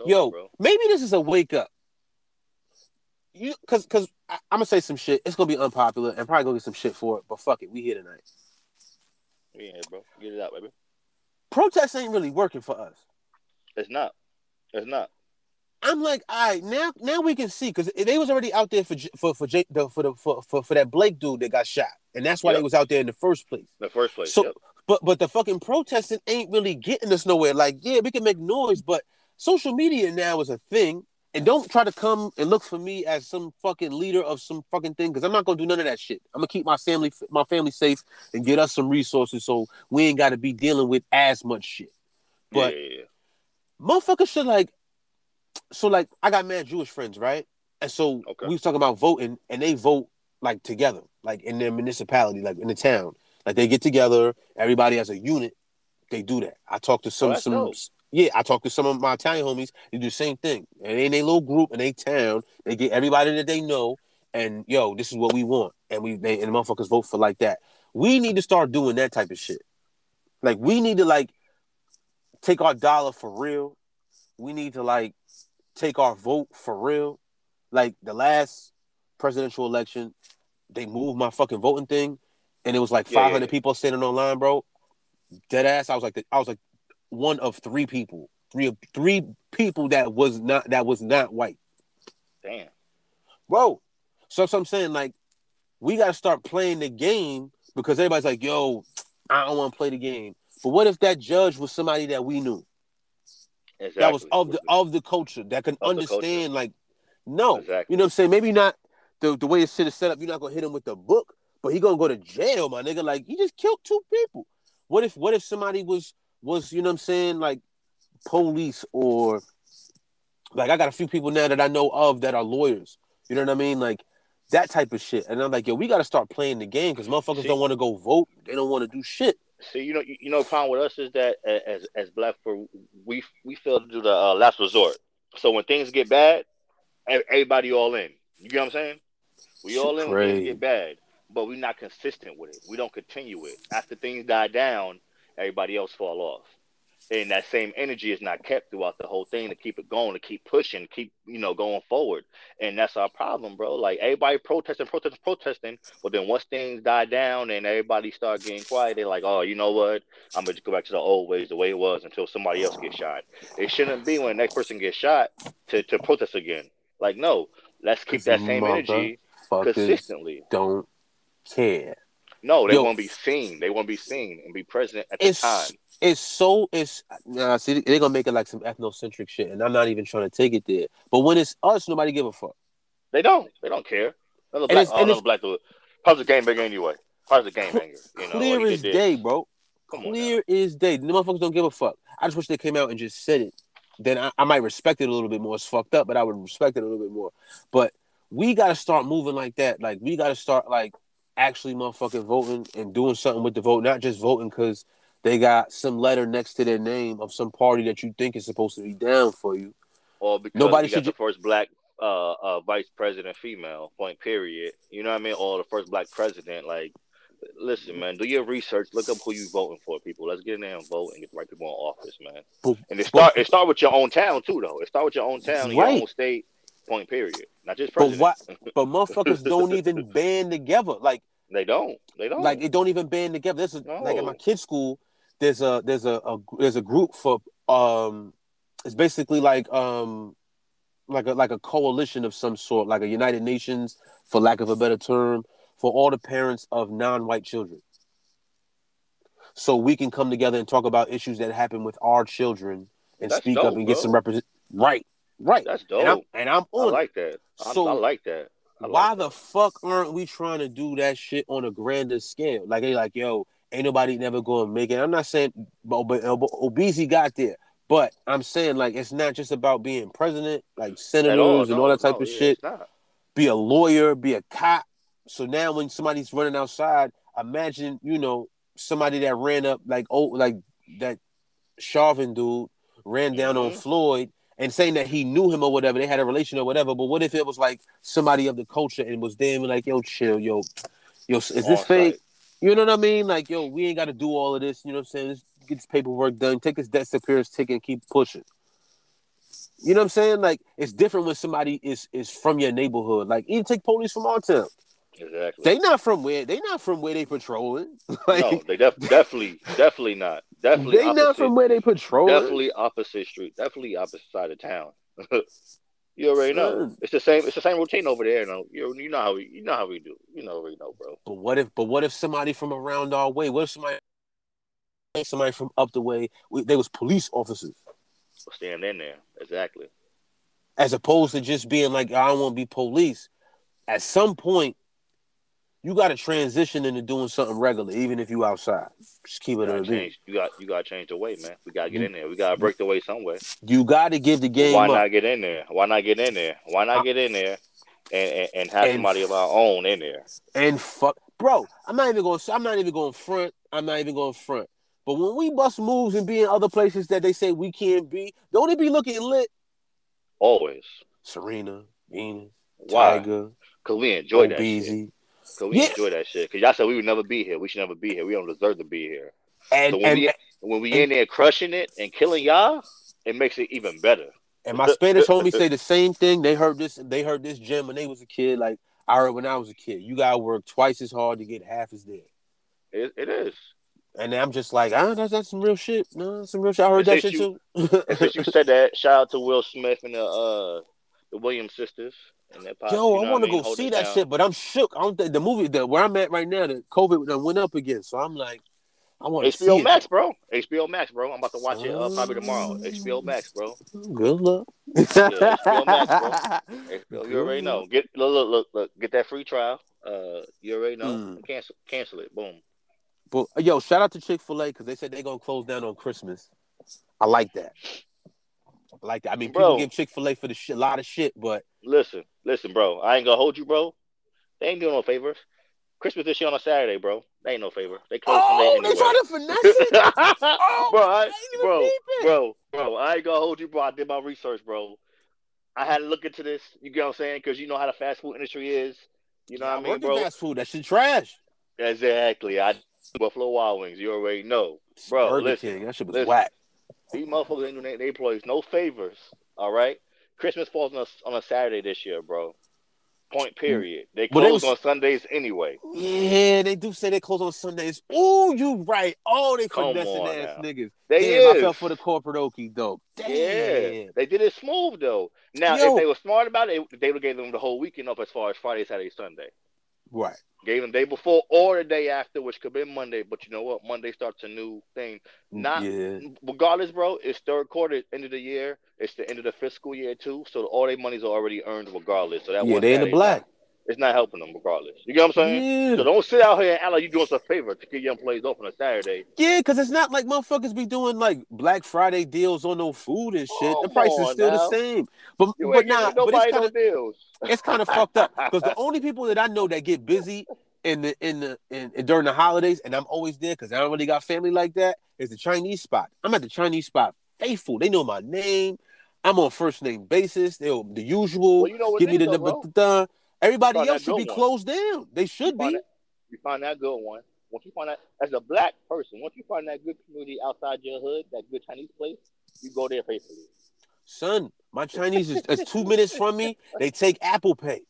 Over, Yo, bro. maybe this is a wake up. You, cause, cause I, I'm gonna say some shit. It's gonna be unpopular and probably gonna get some shit for it. But fuck it, we here tonight. We here, bro. Get it out, baby. Protests ain't really working for us. It's not. It's not. I'm like, all right, now, now we can see because they was already out there for for for Jake the, for the for, for for that Blake dude that got shot, and that's why Yep. they was out there in the first place. The first place. So- yep. But but the fucking protesting ain't really getting us nowhere. Like, yeah, we can make noise, but social media now is a thing. And don't try to come and look for me as some fucking leader of some fucking thing, because I'm not gonna do none of that shit. I'm gonna keep my family my family safe and get us some resources so we ain't gotta be dealing with as much shit. But yeah, motherfuckers should like so like I got mad Jewish friends, right? And so Okay. we was talking about voting and they vote like together, like in their municipality, like in the town. Like they get together, everybody as a unit, they do that. I talked to oh, some Oh, some dope. yeah, I talked to some of my Italian homies, they do the same thing. And in a little group in a town, they get everybody that they know, and yo, this is what we want. And we they and the motherfuckers vote for like that. We need to start doing that type of shit. Like we need to like take our dollar for real. We need to like take our vote for real. Like the last presidential election, they moved my fucking voting thing, and it was like Yeah, yeah, 500 yeah. people standing online, bro. Dead ass. I was like, the, I was like one of three people, three of three people that was not that was not white, Damn. bro. So that's what I'm saying. Like, we got to start playing the game because everybody's like, yo, I don't want to play the game. But what if that judge was somebody that we knew? Exactly. that was of the of the culture that can Of understand like no Exactly. you know what i'm saying maybe not the, the way this shit is set up you're not gonna hit him with the book but he gonna go to jail my nigga like he just killed two people what if what if somebody was was you know what I'm saying like police or like I got a few people now that I know of that are lawyers. You know what I mean? Like that type of shit. And I'm like, yo, we got to start playing the game because motherfuckers See- don't want to go vote. They don't want to do shit. See, you know, you, you know, the problem with us is that as as black for we we fail to do the uh, last resort. So when things get bad, everybody all in. You get what I'm saying? We all in when things get bad, but we're not consistent with it. We don't continue it. After things die down, everybody else fall off. And that same energy is not kept throughout the whole thing to keep it going, to keep pushing, keep you know going forward. And that's our problem, bro. Like everybody protesting, protesting, protesting, but then once things die down and everybody start getting quiet, they're like, oh, you know what? I'm gonna go back to the old ways, the way it was, until somebody else gets shot. It shouldn't be when the next person gets shot to, to protest again. Like, no, let's keep that same energy consistently. don't care. No, they Yo. want to be seen. They want to be seen and be present at the time. it's so it's nah, see they're gonna make it like some ethnocentric shit, and I'm not even trying to take it there. But when it's us, nobody give a fuck. They don't. They don't care. Another And black, it's- oh, another black dude. How's the game banger anyway? The game banger? You know, Clear as day, bro. Come Clear as day. The motherfuckers don't give a fuck. I just wish they came out and just said it. Then I, I might respect it a little bit more. It's fucked up, but I would respect it a little bit more. But we gotta start moving like that. Like we gotta start like actually motherfucking voting and doing something with the vote, not just voting because they got some letter next to their name of some party that you think is supposed to be down for you. Or because Nobody should the first black uh, uh, vice president female, point period. You know what I mean? Or the first black president. Like, listen, man, do your research. Look up who you voting for, people. Let's get in there and vote and get the right people in office, man. And it start it start with your own town too, though. It start with your own town, Right. your own state, point period. Not just But president. what? But motherfuckers don't even band together. Like They don't. They don't. like it don't even band together. This is like at my kids' school. There's a there's a, a there's a group for um. It's basically like um, like a like a coalition of some sort, like a United Nations, for lack of a better term, for all the parents of non-white children. So we can come together and talk about issues that happen with our children and That's speak up dope, and get bro. some represent. Right, right. That's And I'm dope. and I'm on. it. like that. I, So- I like that. I like Why that. the fuck aren't we trying to do that shit on a grander scale? Like they like, yo, ain't nobody never gonna make it. I'm not saying, but, but uh, Obese got there, but I'm saying like it's not just about being president, like senators all, and no, all that type no, of yeah, shit. Be a lawyer, be a cop. So now when somebody's running outside, imagine you know somebody that ran up like oh like that Chauvin dude ran down on Mhm. Floyd and saying that he knew him or whatever, they had a relation or whatever. But what if it was like somebody of the culture and was damn like, yo, chill, yo, yo, is this fake? You know what I mean? Like, yo, we ain't got to do all of this. You know what I'm saying? Just get this paperwork done, take his death appearance ticket, and keep pushing. You know what I'm saying? Like, it's different when somebody is is from your neighborhood. Like, even take police from our town. Exactly. They not from where they not from where they patrolling. like, no, they def- definitely, definitely not. Definitely, they not from where they patrolling. definitely opposite street. Definitely opposite side of town. you already know. Son. It's the same. It's the same routine over there. No, you you know how we you know how we do. You know already know, bro. But what if? But what if somebody from around our way? What if somebody, somebody from up the way? We, they was police officers, Stand in there. Exactly. as opposed to just being like, I don't want to be police. At some point, you got to transition into doing something regular, even if you outside. Just keep it a change. You got you got to change the way, man. We gotta get in there. We gotta break the way somewhere. You got to give the game Why up. not get in there? Why not get in there? Why not get in there and and, and have And- somebody of our own in there? and fuck, bro. I'm not even going. to I'm not even going front. I'm not even going to front. But when we bust moves and be in other places that they say we can't be, don't it be looking lit? Always. Serena, Venus, Why? Tiger, Cause we enjoy that shit. Cause we Yeah. enjoy that shit. Cause y'all said we would never be here. We should never be here. We don't deserve to be here. And, So when and, we when we in there crushing it and killing y'all, it makes it even better. and my Spanish homies say the same thing. They heard this. They heard this gem when they was a kid. Like I heard when I was a kid. You gotta work twice as hard to get half as dead. It, it is. And I'm just like, ah, that's, that's some real shit. No, that's some real shit. I heard that shit too. Since you said that, shout out to Will Smith and the uh the Williams sisters Yo, you I want to mean? go Hold see that down. shit, but I'm shook. I don't think the movie that where I'm at right now, the COVID done went up again. So I'm like, I want to see HBO it. Max, bro. HBO Max, bro. I'm about to watch it uh, probably tomorrow. HBO Max, bro. Good luck. HBO Max, HBO, Good you already know. Get look, look, look, look, get that free trial. Uh, you already know. Mm. Cancel, cancel it. Boom. But uh, yo, shout out to Chick Fil A because they said they're gonna close down on Christmas. I like that. I like that. I mean, Bro. people give Chick Fil A for the shit, a lot of shit, but Listen, listen, bro. I ain't gonna hold you, bro. They ain't doing no favors. Christmas this year on a Saturday, bro. They ain't no favor. They close oh, Sunday they trying to finesse it. Oh, bro, I I, ain't even bro, bro, bro. I ain't gonna hold you, bro. I did my research, bro. I had to look into this. You get what I'm saying? Because you know how the fast food industry is. You know I what I mean, bro? fast food. That shit trash. Exactly. I Buffalo Wild Wings. You already know. Bro, Burger listen, King. That shit was listen. whack. These motherfuckers ain't doing their employees no favors. All right. Christmas falls on a, on a Saturday this year, bro. Point mm. period. They close was- on Sundays anyway. Yeah, they do say they close on Sundays. Oh, you right. Oh, they finessing ass now. niggas. They Damn, I fell for the corporate okie doke. Damn. Yeah, they did it smooth though. Now, Yo. if they were smart about it, they would have gave them the whole weekend up as far as Friday, Saturday, Sunday. Right. Gave them day before or the day after, which could be Monday. But you know what? Monday starts a new thing. Not yeah. regardless, bro. It's third quarter, end of the year. It's the end of the fiscal year too. So all their money's already earned regardless. So that Yeah, they in the black. It's not helping them regardless. You get what I'm saying? Yeah. So don't sit out here and act like you're doing us a favor to get your employees off on a Saturday. Yeah, because it's not like motherfuckers be doing like Black Friday deals on no food and shit. the price is still now. the same. But You but nah, but it's kind of deals. it's kind of fucked up because the only people that I know that get busy in the in the in, in- during the holidays, and I'm always there because I don't really got family like that, is the Chinese spot. I'm at the Chinese spot, faithful. They know my name. I'm on first name basis. They the usual. Well, you know Give me the number. Bro. da- Everybody else should be one. closed down. They should find be. that, you find that good one. Once you find that, as a black person, once you find that good community outside your hood, that good Chinese place, you go there faithfully. Son, my Chinese is, is two minutes from me. They take Apple Pay.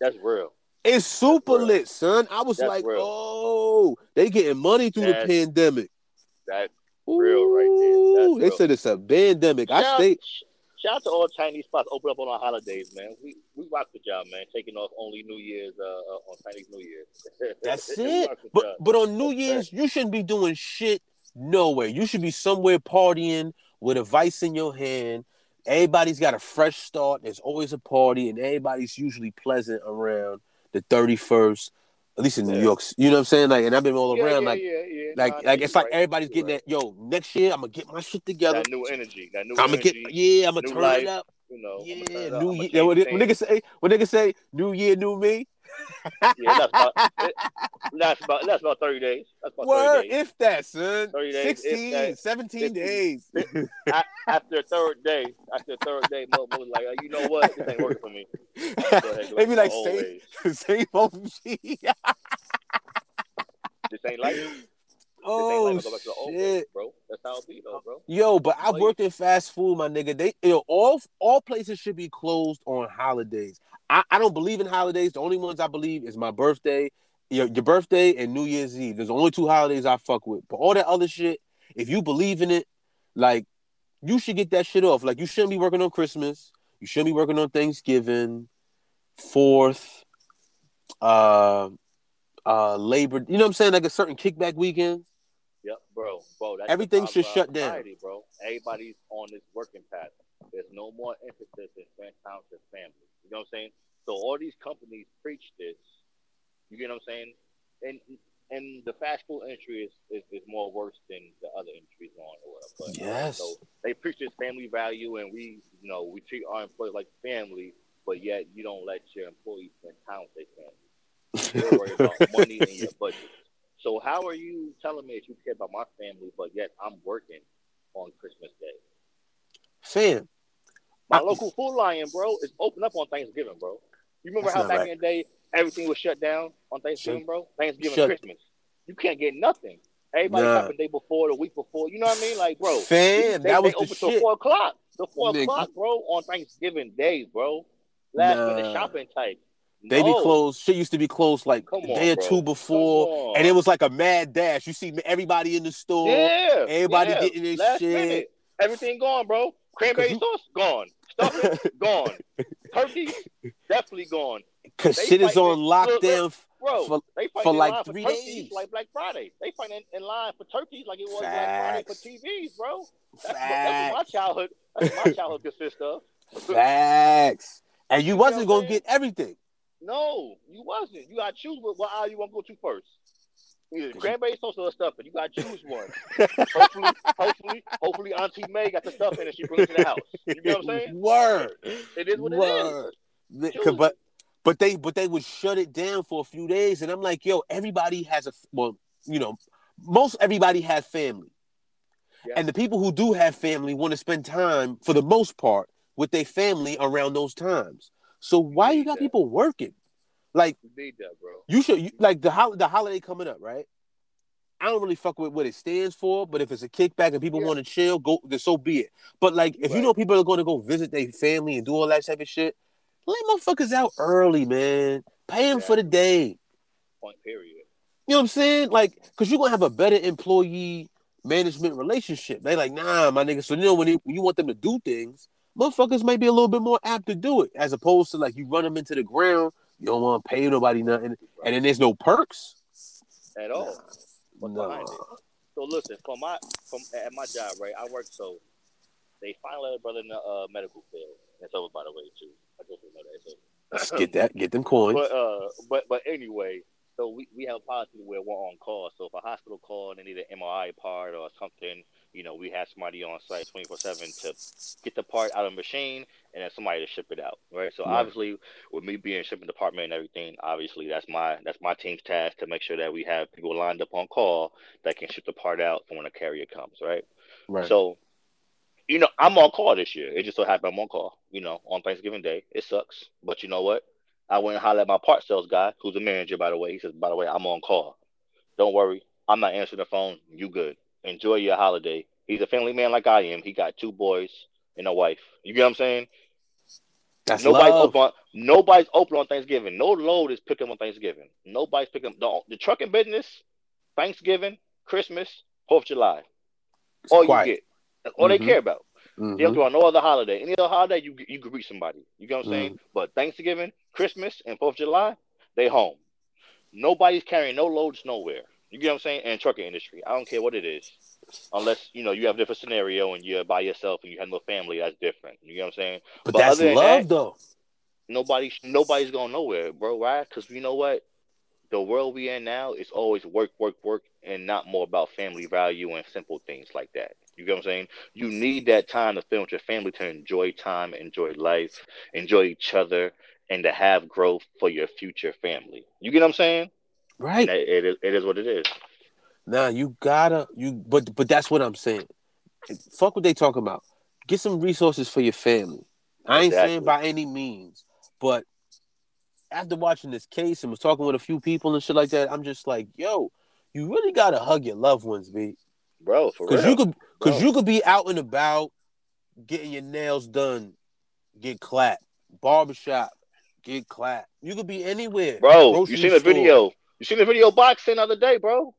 That's real. It's super real. lit, son. I was That's like, real. oh, they getting money through That's- the pandemic. That real right there. That's They real. said it's a pandemic. I shout, stay. Shout out to all Chinese spots open up on our holidays, man. We we rock with y'all, man. Taking off only New Year's uh, uh on Chinese New Year's. That's it. But y'all. but on New Year's, you shouldn't be doing shit nowhere. You should be somewhere partying with a vice in your hand. Everybody's got a fresh start. There's always a party, and everybody's usually pleasant around the 31st. At least in New Yeah. York, you know what I'm saying? Like, and I've been all yeah, around. yeah, like, like, Nah, like it's like everybody's getting right. that. Yo, next year I'm gonna get my shit together. that new energy, that new I'm gonna energy. get, yeah, I'm gonna new turn life. it up. You know, Yeah, new year. When, niggas say, when niggas say, new year, new me. Yeah, that's about it, that's about that's about thirty days. That's about Word, thirty days. if that, son. 30 days, if 16, that. 17 15. days. After the third day, after the third day, motherfuckers like, oh, you know what? This ain't working for me. Go ahead, go they be like, same, same OG. This ain't like oh, like I go back to the old ways, shit. bro. That's how it be, though, bro. Yo, but I worked in fast food, my nigga. They, know, all all places should be closed on holidays. I, I don't believe in holidays. The only ones I believe is my birthday, your, your birthday, and New Year's Eve. There's only two holidays I fuck with. But all that other shit, if you believe in it, like you should get that shit off. Like you shouldn't be working on Christmas. You shouldn't be working on Thanksgiving, Fourth, uh, uh, Labor. You know what I'm saying? Like a certain kickback weekends. Bro, bro. That's Everything should shut down. bro. Everybody's on this working path. There's no more emphasis in time with family. You know what I'm saying? So all these companies preach this. You get what I'm saying? And and the fast food industry is, is, is more worse than the other industries on or whatever. But, uh, Yes. So they preach this family value, and we, you know, we treat our employees like family, but yet you don't let your employees spend time with their family. Worried about money and your budget. So how are you telling me that you care about my family, but yet I'm working on Christmas Day? Fam, My I- local Food Lion, bro, is open up on Thanksgiving, bro. You remember how back right. in the day everything was shut down on Thanksgiving, Shut- bro? Thanksgiving, shut- Christmas. You can't get nothing. Everybody Nah. shopping day before, the week before. You know what I mean? Like, bro, Fam, they, that they was the open till four o'clock. The four Nigga. o'clock, bro, on Thanksgiving Day, bro. Last minute Nah. shopping type. They be closed. Shit used to be closed like Come a on, day or bro. two before, and it was like a mad dash. You see everybody in the store. Yeah. everybody yeah. getting their Last shit. minute. Everything gone, bro. Cranberry 'Cause sauce gone. Stuffing gone. Turkey definitely gone. Cause They shit is on lockdown. Bro, For- they for like three for days. like Black Friday. They fighting in line for turkeys like it was Black Friday for TVs, bro. That's, what, that's what my childhood. That's what my childhood consists of. Facts. And you know wasn't gonna get everything. No, you wasn't. You got to choose what, what aisle you want to go to first. Either cranberry sauce or stuffing. You got to choose one. hopefully, hopefully, hopefully, Auntie May got the stuffing and she brings it to the house. You know what I'm saying? Word. It is what Word. it is. But but they but they would shut it down for a few days, and I'm like, yo, everybody has a well, you know, most everybody has family, Yeah. and the people who do have family want to spend time for the most part with their family around those times. So why you got Yeah. people working? Like You need that, bro. you should you, like the hol- the holiday coming up, right? I don't really fuck with what it stands for, but if it's a kickback and people Yeah. want to chill, go then so be it. But like if you know people are going to go visit their family and do all that type of shit, let motherfuckers out early, man. Pay them for the day. Point period. You know what I'm saying? Like, cause you're gonna have a better employee management relationship. They like, nah, my nigga. So you know when, when you want them to do things, motherfuckers might be a little bit more apt to do it, as opposed to like you run them into the ground. You don't want to pay nobody nothing, and then there's no perks. At all. What's Nah. So listen, for my from at my job, right? I work so they finally let a brother in the uh, medical field. That's over by the way too. I just didn't know that. So. Get that, get them coins. But uh, but but anyway, so we, we have a policy where we're on call. So if a hospital call and they need an MRI part or something, you know, we have somebody on site twenty four seven to get the part out of the machine and then somebody to ship it out. Right. So Right. obviously, with me being shipping department and everything, obviously that's my that's my team's task to make sure that we have people lined up on call that can ship the part out for when a carrier comes. Right. right. So, you know, I'm on call this year. It just so happened I'm on call, you know, on Thanksgiving Day. It sucks. But you know what? I went and hollered at my part sales guy, who's a manager, by the way. He says, by the way, I'm on call. Don't worry. I'm not answering the phone. You good. Enjoy your holiday. He's a family man like I am. He got two boys and a wife. You get what I'm saying? That's nobody's love. open on nobody's open on Thanksgiving. No load is picking on Thanksgiving. Nobody's picking the, the trucking business, Thanksgiving, Christmas, Fourth of July. It's All quiet. you get. That's all Mhm. they care about. Mhm. They don't care about no other holiday. Any other holiday, you you can reach somebody. You get what I'm saying? Mm. But Thanksgiving, Christmas, and Fourth of July, they home. Nobody's carrying no loads nowhere. You get what I'm saying? And trucking industry, I don't care what it is, unless you know you have a different scenario and you're by yourself and you have no family. That's different. You get what I'm saying? But, But that's love, that- though. Nobody, nobody's going nowhere, bro. Right? Because you know what? The world we in now is always work, work, work, and not more about family value and simple things like that. You get what I'm saying? You need that time to spend with your family to enjoy time, enjoy life, enjoy each other, and to have growth for your future family. You get what I'm saying? Right. It, it is, it is what it is. Nah, you gotta you but but that's what I'm saying. Fuck what they talking about. Get some resources for your family. I ain't saying Exactly. by any means, but after watching this case and was talking with a few people and shit like that, I'm just like, yo, you really gotta hug your loved ones, B. Bro, Cause you could cause you could be out and about getting your nails done, get clapped, barbershop, get clapped. You could be anywhere. bro, you seen the video. You seen the video boxing the other day, bro?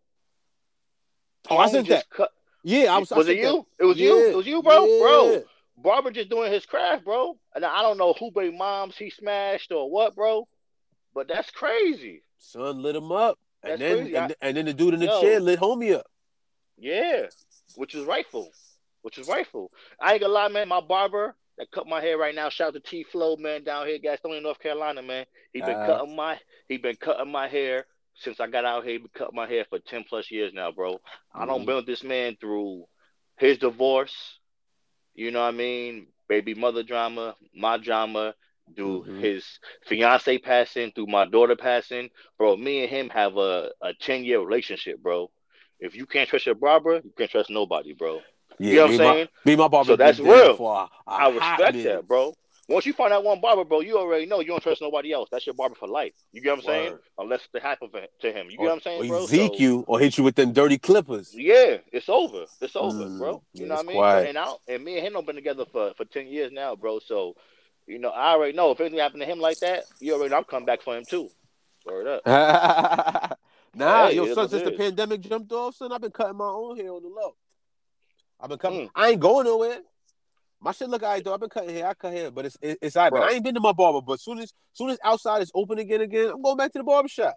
Oh, I sent that. Cut. Yeah, I was, I was it sent that. you? It was you? It was you, bro? yeah. Bro. Barber just doing his craft, bro. And I don't know who baby moms he smashed or what, bro. But that's crazy. Son lit him up. And then and, I- and then the dude in the Yo. chair lit homie up. Yeah. Which is rightful. Which is rightful. I ain't gonna lie, man. My barber that cut my hair right now, shout out to T Flow, man, down here, Gastonia, North Carolina, man. He been Uh, cutting my he been cutting my hair since I got out here. He been cutting my hair for ten plus years now, bro. I don't with this man through his divorce, you know what I mean? Baby mother drama, my drama, through Mhm. his fiance passing, through my daughter passing. Bro, me and him have a, a 10 year relationship, bro. If you can't trust your barber, you can't trust nobody, bro. Yeah, you know what I'm my- saying? Me my barber So that's real. For a, a I respect that, bro. Once you find that one barber, bro, you already know you don't trust nobody else. That's your barber for life. You get what I'm saying? Word. Unless it happens to him. You get Or, what I'm saying, bro? he So- or hit you with them dirty clippers. Yeah, it's over. It's over, Mm, bro. You yeah, know what I mean? quiet. And I and me and him have been together for, for ten years now, bro. So, you know, I already know if anything happened to him like that, you already know I'm coming back for him too. Word up. nah, Hey, yo, son, since it the pandemic jumped off, son, I've been cutting my own hair on the low. I've been cutting. Mm. I ain't going nowhere. My shit look alright though. I've been cutting hair. I cut hair, but it's it, it's alright. But I ain't been to my barber. But soon as soon as outside is open again, again, I'm going back to the barber shop.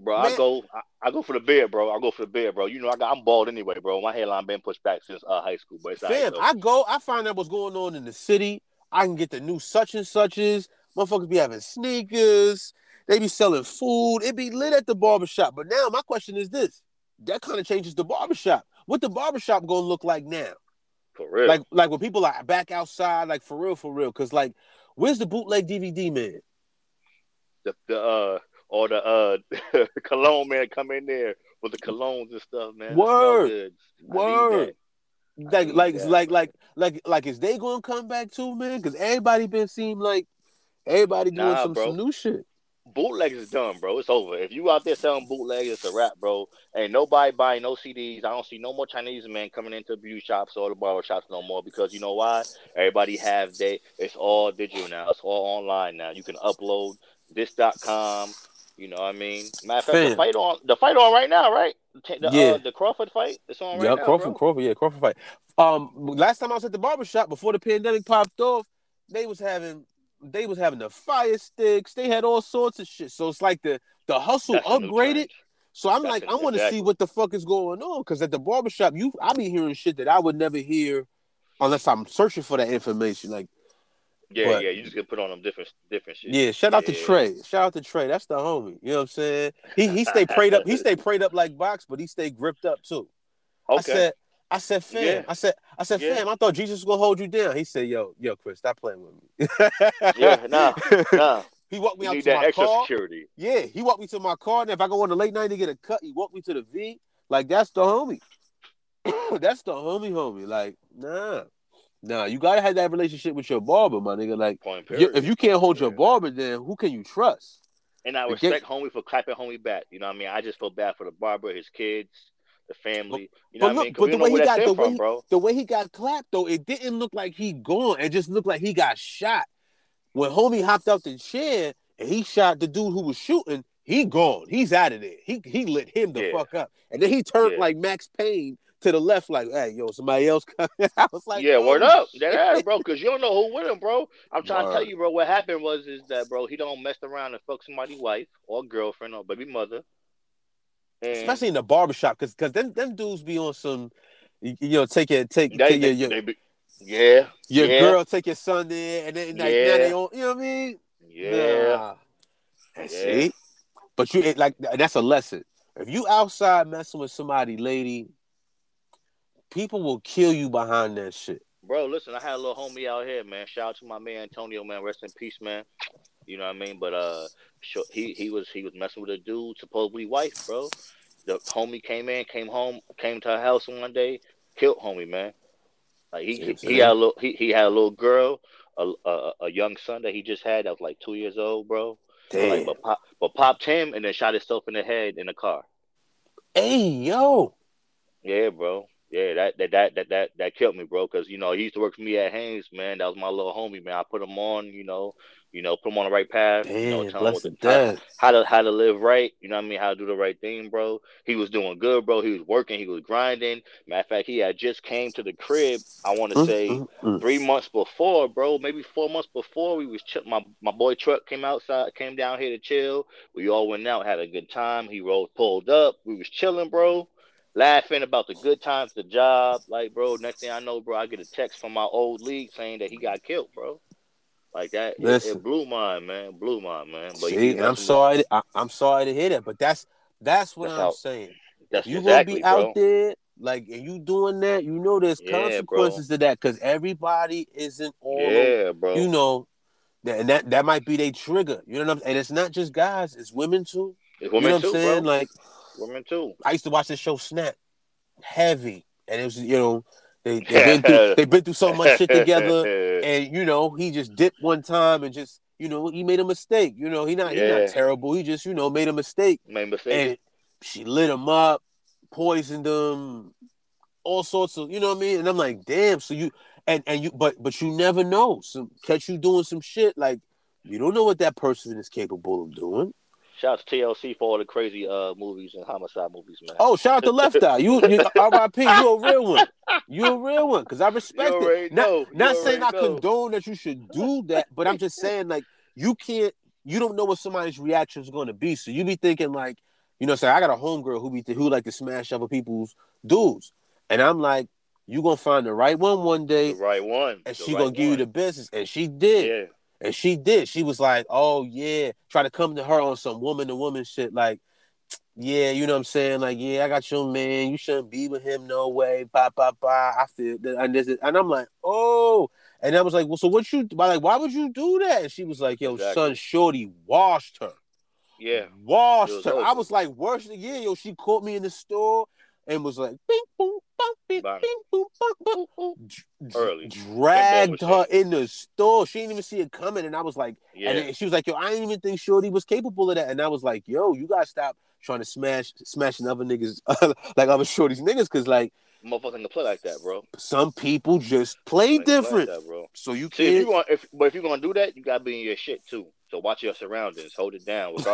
Bro, I go I, I go for the beard, bro. I go for the beard, bro. You know I got I'm bald anyway, bro. My hairline been pushed back since uh, high school, but it's Fam, though. I go, I find out what's going on in the city. I can get the new such and suches. Motherfuckers be having sneakers. They be selling food. It be lit at the barber shop. But now my question is this. that kind of changes the barbershop. What the barbershop gonna look like now? For real. Like like when people are back outside, like for real, for real. Cause like, where's the bootleg DVD man? the, the uh or the uh cologne man come in there with the colognes and stuff, man. Word. goods. I need Word. Like like like like like like is they gonna come back too, man? Cause everybody been seem like everybody doing Nah, some, some new shit. Bootlegs is done, bro. It's over. If you out there selling bootlegs, it's a wrap, bro. Ain't nobody buying no CDs. I don't see no more Chinese men coming into beauty shops or the barber shops no more because you know why? Everybody have they. It's all digital now. It's all online now. You can upload this.com. You know what I mean? Matter of fact, the fight on the fight on right now, right? The, the, Yeah. uh, the Crawford fight. It's on right yeah, now, Crawford, bro. Crawford, yeah, Crawford fight. Um, last time I was at the barbershop before the pandemic popped off, they was having they was having the fire sticks. They had all sorts of shit. So it's like the the hustle That's upgraded. So I'm That's like, I want to see what the fuck is going on because at the barbershop, you I be hearing shit that I would never hear unless I'm searching for that information. Like, Yeah, But- yeah. You just get put on them different different shit. yeah, shout out to Trey. Shout out to Trey. That's the homie. You know what I'm saying? He he stay prayed up. He stay prayed up like box, but he stay gripped up too. I Okay. said, I said, fam. Yeah. I said, I said, Yeah. fam. I thought Jesus was gonna hold you down. He said, yo, yo, Chris, stop playing with me. yeah, nah, nah. He walked me You out to my car. security. Yeah, he walked me to my car. And if I go on the late night to get a cut, he walked me to the V. Like that's the homie. that's the homie, homie. Like, nah, nah. You gotta have that relationship with your barber, my nigga. Like, you- if you can't hold your barber, then who can you trust? And I respect homie for clapping homie back. You know what I mean? I just feel bad for the barber, his kids, the family. You know but what I look, mean? 'Cause but the way he got- stem the way from, he- bro. The way he got clapped, though, it didn't look like he gone. It just looked like he got shot. When homie hopped out the chair and he shot the dude who was shooting, he gone. He's out of there. He he lit him the Yeah. fuck up. And then he turned Yeah. like Max Payne to the left, like, hey, yo, somebody else coming. I was like, yeah, oh, word up. shit. That ass, bro, because you don't know who with him, bro. I'm trying to tell you, bro, what happened was is that, bro, he don't mess around and fuck somebody's wife or girlfriend or baby mother. And Especially in the barbershop, because because them, them dudes be on some, you, know, take your take, they, take they, your your, be, yeah, your yeah, girl, take your son there, and then like, now Yeah. they on, you know what I mean? yeah. Nah. Yeah. See, but you it, like that's a lesson. If you outside messing with somebody, lady, people will kill you behind that shit. Bro, listen, I had a little homie out here, man. Shout out to my man Antonio, man. Rest in peace, man. You know what I mean? But uh, he he was he was messing with a dude, supposedly wife, bro. The homie came in, came home, came to her house one day, killed homie, man. Like he I'm he, had a little he, he had a little girl, a, a a young son that he just had that was like two years old, bro. Damn. Like, but pop, but popped him and then shot himself in the head in the car. hey, yo. Yeah, bro. Yeah, that that that that that, that killed me, bro. Because you know he used to work for me at Haynes, man. That was my little homie, man. I put him on, you know, you know, put him on the right path. you know, Damn, tell him what the, how, death. how to how to live right. You know what I mean? How to do the right thing, bro. He was doing good, bro. He was working. He was grinding. Matter of fact, he had just came to the crib. I want to Mm, say mm, mm. three months before, bro. Maybe four months before we was chill. My my boy truck came outside, came down here to chill. We all went out, had a good time. He rolled, pulled up. We was chilling, bro. Laughing about the good times, the job. Like, bro, next thing I know, bro, I get a text from my old league saying that he got killed, bro. Like that, it, it blew mine, man. Blew mine, man. But See, and I'm sorry. To, I, I'm sorry to hear that, but that's that's what That's I'm how- saying. That's You exactly, gonna be bro. out there, like, and you doing that. You know, there's Yeah, bro. consequences to that because everybody isn't all. Yeah, bro. You know, and that that might be their trigger. You know what I'm saying? And it's not just guys; it's women too. it's you women know what too, I'm saying? bro. Like, women too. I used to watch this show Snapped, heavy, and it was you know they they been through they been through so much shit together, and you know he just dipped one time and just you know he made a mistake. You know he not he Yeah. not terrible. He just you know made a mistake, Made mistake. and she lit him up, poisoned him, all sorts of you know what I mean. And I'm like, damn. So you and and you but but you never know. Some catch you doing some shit like you don't know what that person is capable of doing. Shout out to TLC for all the crazy uh movies and homicide movies, man. Oh, shout out to Left Eye. You, you R.I.P. You a real one. You a real one because I respect You it. already Not, not saying I know. condone that you should do that, but I'm just saying like you can't. You don't know what somebody's reaction is going to be, so you be thinking like, you know, say I got a homegirl who be who like to smash other people's dudes, and I'm like, you gonna find the right one one day, the right one. and the she right gonna give you the business, and she did. Yeah. And she did. She was like, "Oh yeah," try to come to her on some woman to woman shit. Like, yeah, you know what I'm saying? Like, yeah, I got your man. You shouldn't be with him no way. Bye, bye, bye. I feel that, and, this, and I'm like, oh. And I was like, well, so what you by like? Why would you do that? And she was like, yo, Exactly. son, shorty washed her, Yeah. washed was her. I was like, worse than yeah, yo. She caught me in the store and was like, bing, boom, bong, bing, Bang. bing, boom, bong, bong. Dr- Early. dragged That boy her was in the store. She didn't even see it coming, and I was like. Yeah. And then she was like, "Yo, I didn't even think Shorty was capable of that." And I was like, "Yo, you gotta stop trying to smash, smashing other niggas like other Shorty's niggas, because like Motherfuckers can play like that, bro. some people just play They can play like different. that, bro. So you See, if you can't. want, if but if you're gonna do that, you gotta be in your shit too. So watch your surroundings, hold it down. Don't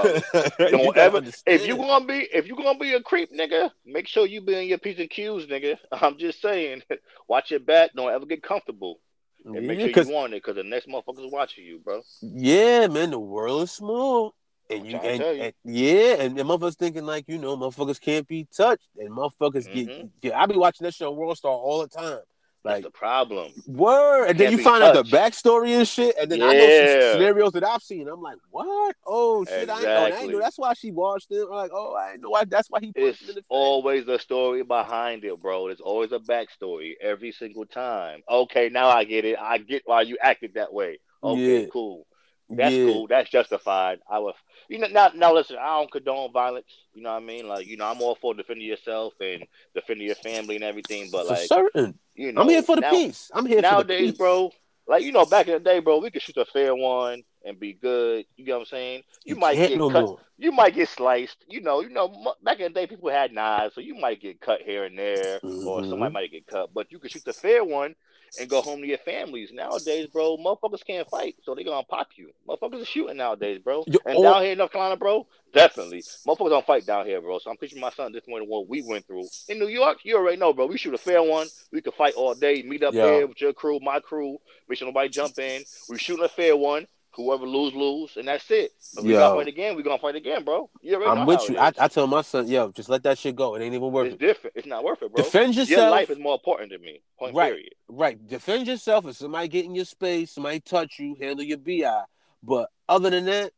gotta ever. understand. If you gonna be, if you gonna be a creep, nigga, make sure you be in your p's and q's, nigga. I'm just saying, watch your back. Don't ever get comfortable, and make yeah, sure 'cause- you want it, because the next motherfucker's watching you, bro. yeah, man, the world is small. And you, I'm trying to and, you. and- yeah, and, and motherfuckers thinking like you know, motherfuckers can't be touched, and motherfuckers get. Mhm. Yeah, I be watching that show World Star all the time. That's Like the problem. Word, and then you find out the backstory and shit, and then I know some scenarios that I've seen. I'm like, what? Oh shit, I ain't know. I ain't know. That's why she watched him. I'm like, oh, I ain't know why. That's why he It's in the face. always a story behind it, bro. There's always a backstory every single time. Okay, now I get it. I get why you acted that way. Okay, Yeah. cool. That's yeah. cool. That's justified. I was, you know, now, now listen. I don't condone violence. You know what I mean? Like, you know, I'm all for defending yourself and defending your family and everything. But For like, certain. you know, I'm here for the now- peace. I'm here for the Nowadays, peace. bro, like you know, back in the day, bro, we could shoot a fair one and be good. You get what I'm saying? You, might can't get no cut. more. You might get sliced. You know, you know. Back in the day, people had knives, so you might get cut here and there, or Mhm. somebody might get cut. But you could shoot the fair one and go home to your families. Nowadays, bro, motherfuckers can't fight, so they gonna pop you. Motherfuckers are shooting nowadays, bro. And oh- down here in North Carolina, bro, definitely, motherfuckers don't fight down here, bro. So I'm teaching my son this than what we went through in New York. You already know, bro. We shoot a fair one. We can fight all day. Meet up Yeah. there with your crew, my crew. Make sure nobody jump in. We shooting a fair one. Whoever lose, lose, and that's it. If we Yo. gonna fight again, we gonna fight again, bro. You already I'm with you. I. I tell my son, yo, just let that shit go. It ain't even worth it's it. different. It's not worth it, bro. Defend yourself. Your life is more important than me. Point Right. period. Right. Defend yourself. If somebody get in your space, somebody touch you, handle your BI. But other than that,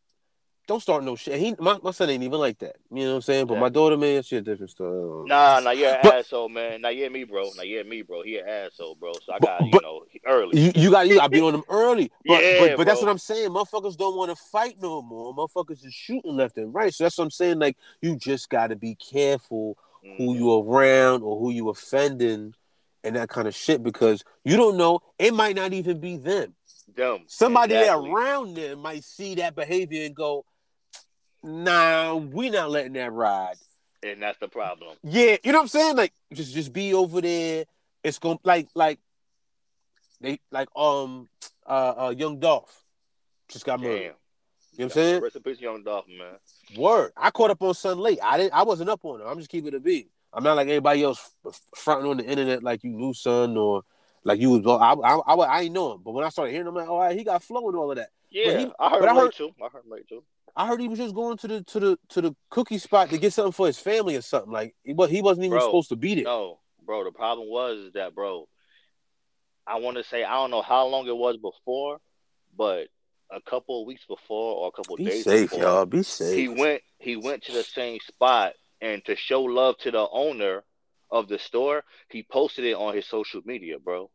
don't start no shit. He my, my son ain't even like that. You know what I'm saying? But my daughter, man, she a different story. Nah, nah, you're an But- asshole, man. Nah, yeah, me, bro. Nah, yeah, me, bro. He an asshole, bro. So I But- got, you know, early. You, you got you got to be on them early. But, Yeah, but, but that's what I'm saying. Motherfuckers don't want to fight no more. Motherfuckers is shooting left and right. So that's what I'm saying. Like you just got to be careful who Mhm. you around or who you offending and that kind of shit because you don't know. It might not even be them. Them. Somebody Exactly. around them might see that behavior and go, "Nah, we not letting that ride." And that's the problem. Yeah, you know what I'm saying? Like just just be over there. It's going like like they like um uh uh young Dolph just got Damn. You know what I'm saying? Rest in peace, young Dolphin, man. Word. I caught up on son late. I didn't I wasn't up on him. I'm just keeping it a beat. I'm not like everybody else fronting on the internet like you knew son or like you was I I I, I ain't know him. But when I started hearing him, I'm like, all right, he got flow and all of that. Yeah, he- I heard but I late heard- too. I heard late too. I heard he was just going to the to the to the cookie spot to get something for his family or something. Like but he wasn't even Bro, supposed to be there. No, bro. The problem was that, bro. I want to say I don't know how long it was before, but a couple of weeks before or a couple of Be days safe, before, y'all. Be safe. he went he went to the same spot and to show love to the owner of the store, he posted it on his social media, bro.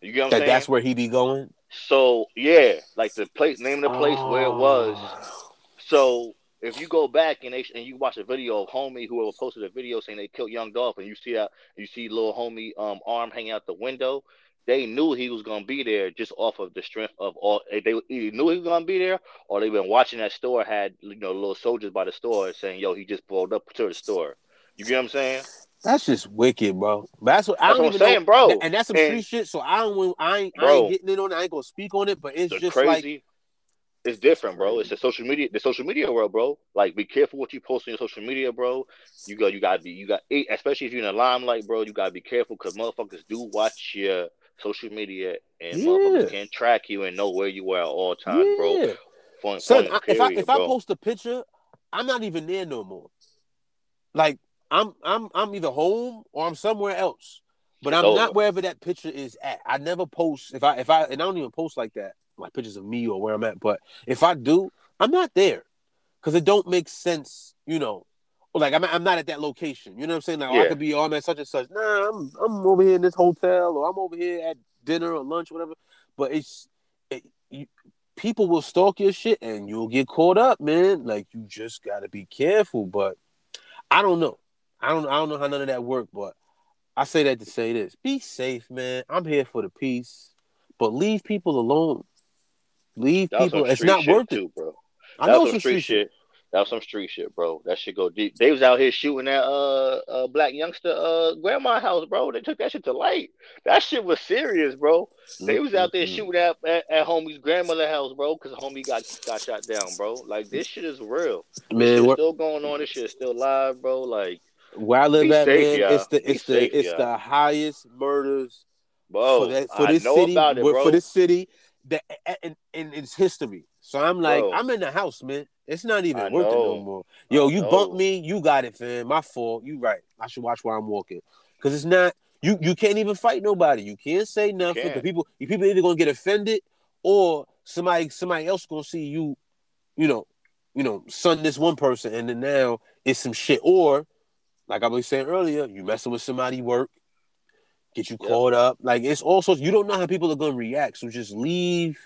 You get what I'm that, saying? that's where he be going. So yeah, like the place, name of the place where it was. Oh. So if you go back and they and you watch a video of homie whoever posted a video saying they killed young Dolph, and you see that you see little homie um arm hanging out the window, they knew he was gonna be there just off of the strength of all. They either knew he was gonna be there, or they've been watching that store had you know little soldiers by the store saying, "Yo, he just pulled up to the store." You get what I'm saying? That's just wicked, bro. But that's what I That's don't what I'm even saying, know. bro. And that's some And- street shit. So I don't. I ain't. I ain't getting in on it. I ain't gonna speak on it. But it's just crazy. like it's different, bro. It's the social media, the social media world, bro. Like, be careful what you post on your social media, bro. You go, you gotta be, you got, especially if you're in the limelight, bro. You gotta be careful because motherfuckers do watch your social media and Yeah. motherfuckers can track you and know where you are at all times, bro. yeah. Point, Son, point, I, if I period, if I post a picture, I'm not even there no more. Like I'm I'm I'm either home or I'm somewhere else. But I'm not wherever that picture is at. I never post if I if I and I don't even post like that, like pictures of me or where I'm at. But if I do, I'm not there. Cause it don't make sense, you know, like I'm, I'm not at that location. You know what I'm saying? Like oh, I could be, oh, at such and such. Nah, I'm I'm over here in this hotel, or I'm over here at dinner or lunch, or whatever. But it's it, you, people will stalk your shit, and you'll get caught up, man. Like you just gotta be careful. But I don't know. I don't I don't know how none of that work, but I say that to say this: be safe, man. I'm here for the peace, but leave people alone. Leave That people. It's not shit worth it. too, bro. I That know some street street shit. That was some street shit, bro. That shit go deep. They was out here shooting at uh, uh black youngster uh grandma house, bro. They took that shit to light. That shit was serious, bro. They was out there shooting at, at, at homie's grandmother house, bro, because homie got got shot down, bro. Like this shit is real. This Man, shit where, still going on. This shit is still live, bro. Like, where I live Be at, safe, man, it's the Be it's the safe, it's y'all. the highest murders bro, for that for I this know city about it, for- bro. for this city that in, in its history. So I'm like, Bro. I'm in the house, man. It's not even I worth it no more. Yo, I you know. bumped me, you got it, fam. My fault. You right. I should watch where I'm walking. Cause it's not you you can't even fight nobody. You can't say nothing. The can't. people you people either gonna get offended or somebody somebody else gonna see you, you know, you know, son this one person and then now it's some shit. Or like I was saying earlier, you messing with somebody work, get you Yep. caught up. Like it's also you don't know how people are gonna react. So just leave,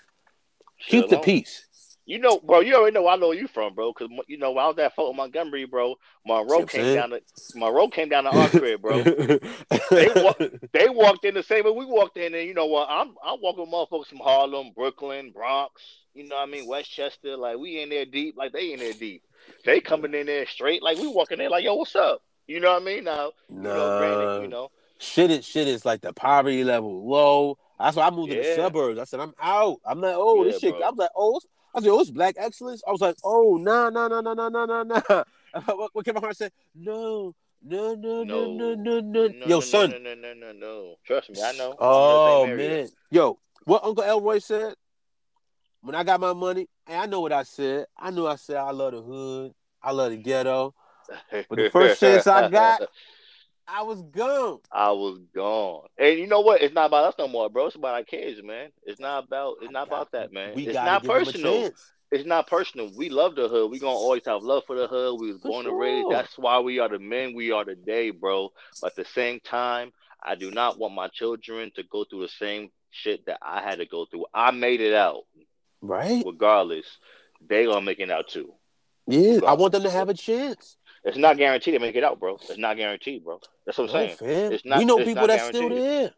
Shit keep the peace. You know, bro. You already know I know you from, bro. Because you know, I was at Fort Montgomery, bro. Monroe See what I'm came saying? down to Monroe came down to our crib, bro. They wa- They walked in the same way we walked in, and you know what? I'm I'm walking motherfuckers from Harlem, Brooklyn, Bronx. You know what I mean? Westchester. Like we in there deep, like they in there deep. They coming in there straight, like we walking in, like yo, what's up? You know what I mean? Now, you know, granted, you know, shit is shit is like the poverty level low. That's why I moved to the suburbs. I said I'm out. I'm like, oh, this shit. bro. I was like, oh, I said, oh, it's black excellence. I was like, oh, nah, nah, nah, nah, nah, nah, nah, nah. what, what Kevin Hart said? No, no, no, no, no, no, no. no, Yo, no, son. no, no, no, no, no. Trust me, I know. Oh I'm in the same area. man, yo, what Uncle Elroy said when I got my money? Hey, I know what I said. I knew I said I love the hood. I love the ghetto. But the first chance I got- I was gone. I was gone. And you know what? It's not about us no more, bro. It's about our kids, man. It's not about it's not about that, man. We it's not give 'em a personal. It's not personal. We love the hood. We gonna always have love for the hood. We was For born and raised. That's why we are the men we are today, bro. But at the same time, I do not want my children to go through the same shit that I had to go through. I made it out, Right? regardless. They gonna make it out too. Yeah. I want them to have a chance. It's not guaranteed to make it out, bro. It's not guaranteed, bro. That's what I'm saying. It's not- we know people that's still there.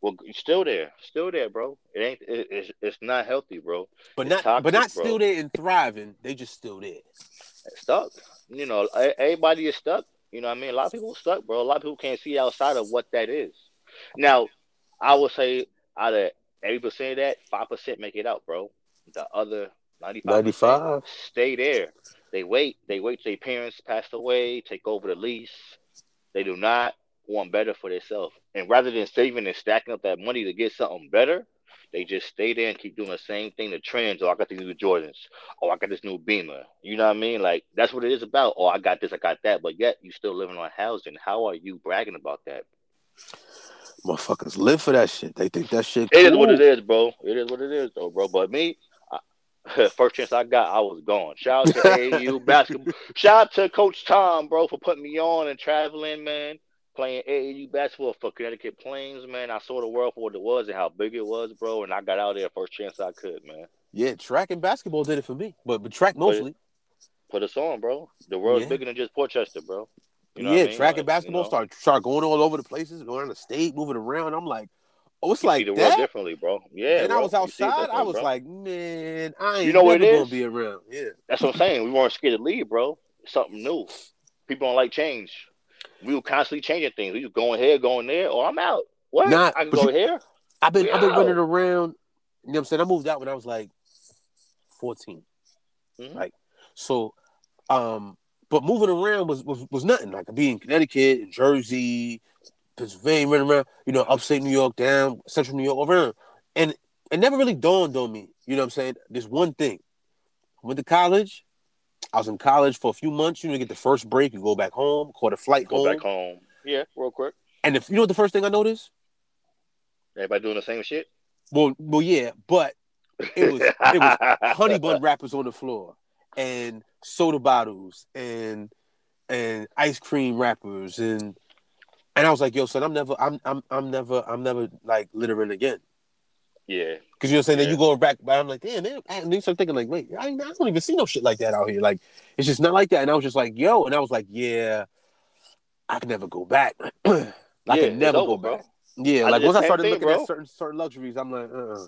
Well, still there, still there, bro. It ain't. It, it's it's not healthy, bro. But It's not but not bro. still there and thriving. They just still there. Stuck. You know, everybody is stuck. You know what I mean? A lot of people are stuck, bro. A lot of people can't see outside of what that is. Now, I would say out of eighty percent of that, five percent make it out, bro. The other 95. stay there. They wait. They wait till their parents passed away, take over the lease. They do not want better for themselves. And rather than saving and stacking up that money to get something better, they just stay there and keep doing the same thing. The trends. Oh, I got these new Jordans. Oh, I got this new Beamer. You know what I mean? Like that's what it is about. Oh, I got this. I got that. But yet you still living on housing. How are you bragging about that? Motherfuckers live for that shit. They think that shit. It is what it is, bro. It is what it is, though, bro. But me, first chance I got, I was gone. Shout out to AU basketball. Shout out to Coach Tom, bro, for putting me on and traveling, man. Playing AAU basketball for Connecticut Plains, man. I saw the world for what it was and how big it was, bro. And I got out there first chance I could, man. Yeah, track and basketball did it for me, but but track mostly. Put us on, bro. The world's Yeah. bigger than just Port Chester, bro. You know yeah, I mean? track and basketball you know, start start going all over the places, going around the state, moving around. I'm like, oh, it's you like see the world that. differently, bro. Yeah. and I was outside. I was bro. like, man, I ain't You know what never it gonna be around. Yeah, That's what I'm saying. We weren't scared to leave, bro. Something new. People don't like change. We were constantly changing things. We was going here, going there. Oh, I'm out. What? Not, I can go you- here. I've been I've been running around. You know what I'm saying? I moved out when I was like 14. Mhm. Like, so, um, but moving around was was, was nothing. Like being in Connecticut, and Jersey, Pennsylvania, running around. You know, upstate New York, down central New York, around, and it never really dawned on me. You know what I'm saying? This one thing. I went to college. I was in college for a few months. You know, get the first break, you go back home, caught a flight Go home. back home. Yeah, real quick. And if you know what the first thing I noticed? Everybody doing the same shit. Well, well, yeah, but it was it was honey bun wrappers on the floor and soda bottles and and ice cream wrappers and and I was like, yo, son, I'm never, I'm, I'm, I'm never, I'm never like littering again. Yeah. Cause you know what I'm saying? Yeah. Then you go back, but I'm like, damn, man. And then you start thinking like, wait, I, I don't even see no shit like that out here. Like, it's just not like that. And I was just like, yo, and I was like, yeah, I can never go back. I Yeah, can never it's go over, bro. back. Yeah, I like once I started thing, looking bro. at certain certain luxuries, I'm like, uh,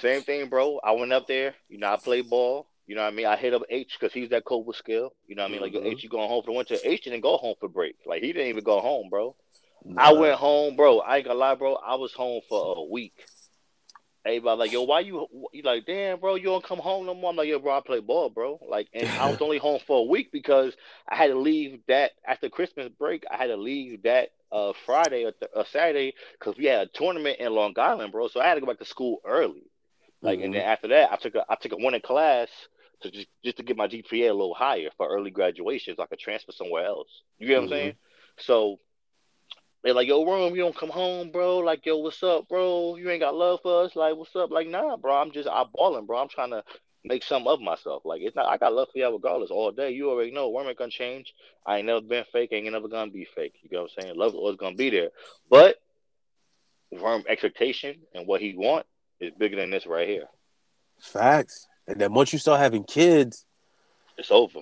Same thing, bro. I went up there. You know, I played ball. You know what I mean? I hit up H because he's that Cobra skill. You know what I mean? Like, Mhm. H, you going home for the winter? H didn't go home for break. Like, he didn't even go home, bro. I went home, bro. I ain't gonna lie, bro. I was home for a week. Everybody like, yo, why you? You like, damn, bro, you don't come home no more. I'm like, yo, bro, I play ball, bro. Like, and I was only home for a week because I had to leave that after Christmas break. I had to leave that uh Friday or, th- or Saturday because we had a tournament in Long Island, bro. So I had to go back to school early. Like, and then after that, I took a I took a winter class to just just to get my GPA a little higher for early graduation, so I could transfer somewhere else. You get what Mhm. I'm saying? So they're like, yo, Rome, you don't come home, bro. Like, yo, what's up, bro? You ain't got love for us. Like, what's up? Like, nah, bro. I'm just I'm balling, bro. I'm trying to make something of myself. Like, it's not. I got love for y'all regardless all day. You already know. Worm ain't gonna change. I ain't never been fake. Ain't never gonna be fake. You get what I'm saying? Love is always gonna be there. But Worm expectation and what he want is bigger than this right here. facts. And then once you start having kids, It's over.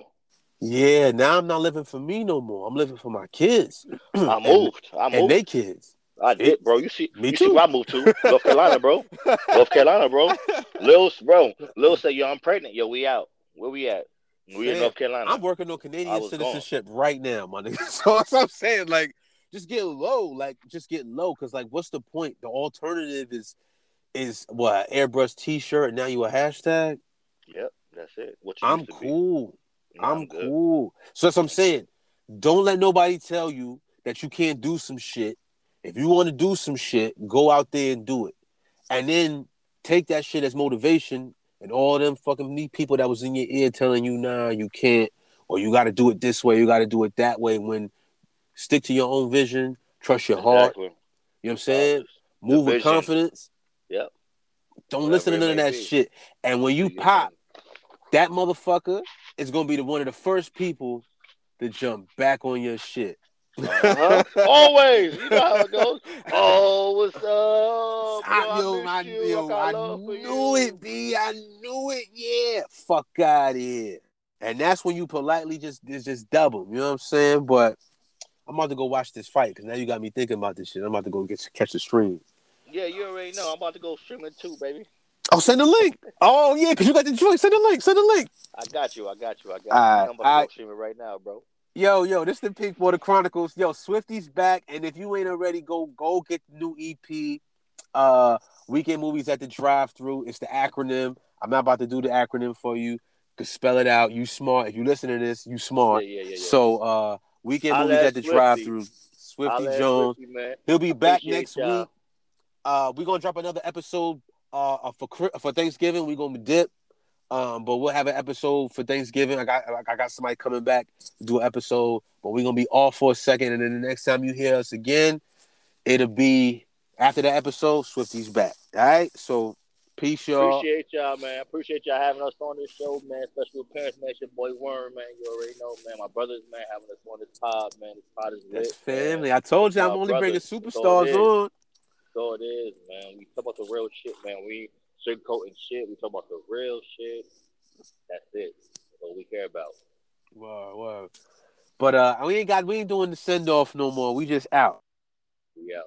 Yeah, now I'm not living for me no more. I'm living for my kids. I And- moved. I and moved. they kids. I did, bro. You see, Me you see too. where I moved to? North Carolina, bro. North Carolina, bro. Lil, bro. Lil said, "Yo, I'm pregnant. Yo, we out. Where we at? We in North Carolina. I'm working on Canadian citizenship right now, my nigga. So that's what I'm saying. Like, just get low. Like, just get low. Cause like, what's the point? The alternative is is what airbrush T-shirt. And now you a hashtag. Yep, that's it. What you I'm cool. be. Nah, I'm good. cool. So that's what I'm saying. Don't let nobody tell you that you can't do some shit. If you want to do some shit, go out there and do it. And then take that shit as motivation and all them fucking me people that was in your ear telling you, nah, you can't, or you gotta do it this way, you gotta do it that way. When stick to your own vision, trust your heart. You know what I'm saying? Move with confidence. Yep. Don't Whatever listen to none of that be. shit. And when you pop, that motherfucker is gonna be the one of the first people to jump back on your shit. Uh-huh. Always. You know how it goes. Oh, what's up? I, Yo, yo, I, yo, I, I got love for knew it, B. I knew it. Yeah, fuck out here. And that's when you politely just just, just double. You know what I'm saying? But I'm about to go watch this fight because now you got me thinking about this shit. I'm about to go get catch the stream. Yeah, you already know. I'm about to go streaming too, baby. Oh, send the link. Oh yeah, because you got the joint. Send the link. Send the link. I got you. I got you. I got you. I'm about to alright. go streaming right now, bro. Yo, yo, this is the Pink Water Chronicles. Yo, Swifty's back, and if you ain't already, go go get the new EP. Uh, weekend movies at the drive-through. It's the acronym. I'm not about to do the acronym for you. To spell it out. You smart. If you listen to this, you smart. yeah, yeah, yeah. So, uh, weekend Holla movies at the drive-through. Swifty Jones. Swifty. He'll be back Appreciate next y'all. week. Uh, we're gonna drop another episode uh uh, for for Thanksgiving. We're gonna dip. Um, but we'll have an episode for Thanksgiving. I got I got somebody coming back to do an episode, but we're gonna be off for a second, and then the next time you hear us again, it'll be after that episode. Swifty's back. All right. So peace, y'all. Appreciate y'all, man. Appreciate y'all having us on this show, man. Special appearance, man. It's your boy Worm, man. You already know, man. My brothers, man, having us on this pod, man. This pod is lit. That's man. family. I told you I'm only bringing brothers. All superstars on. So it is, man. We talk about the real shit, man. We sugarcoating shit. We talk about the real shit. That's it. That's all we care about. Whoa, whoa. But uh, we ain't got we ain't doing the send off no more. We just out. We out.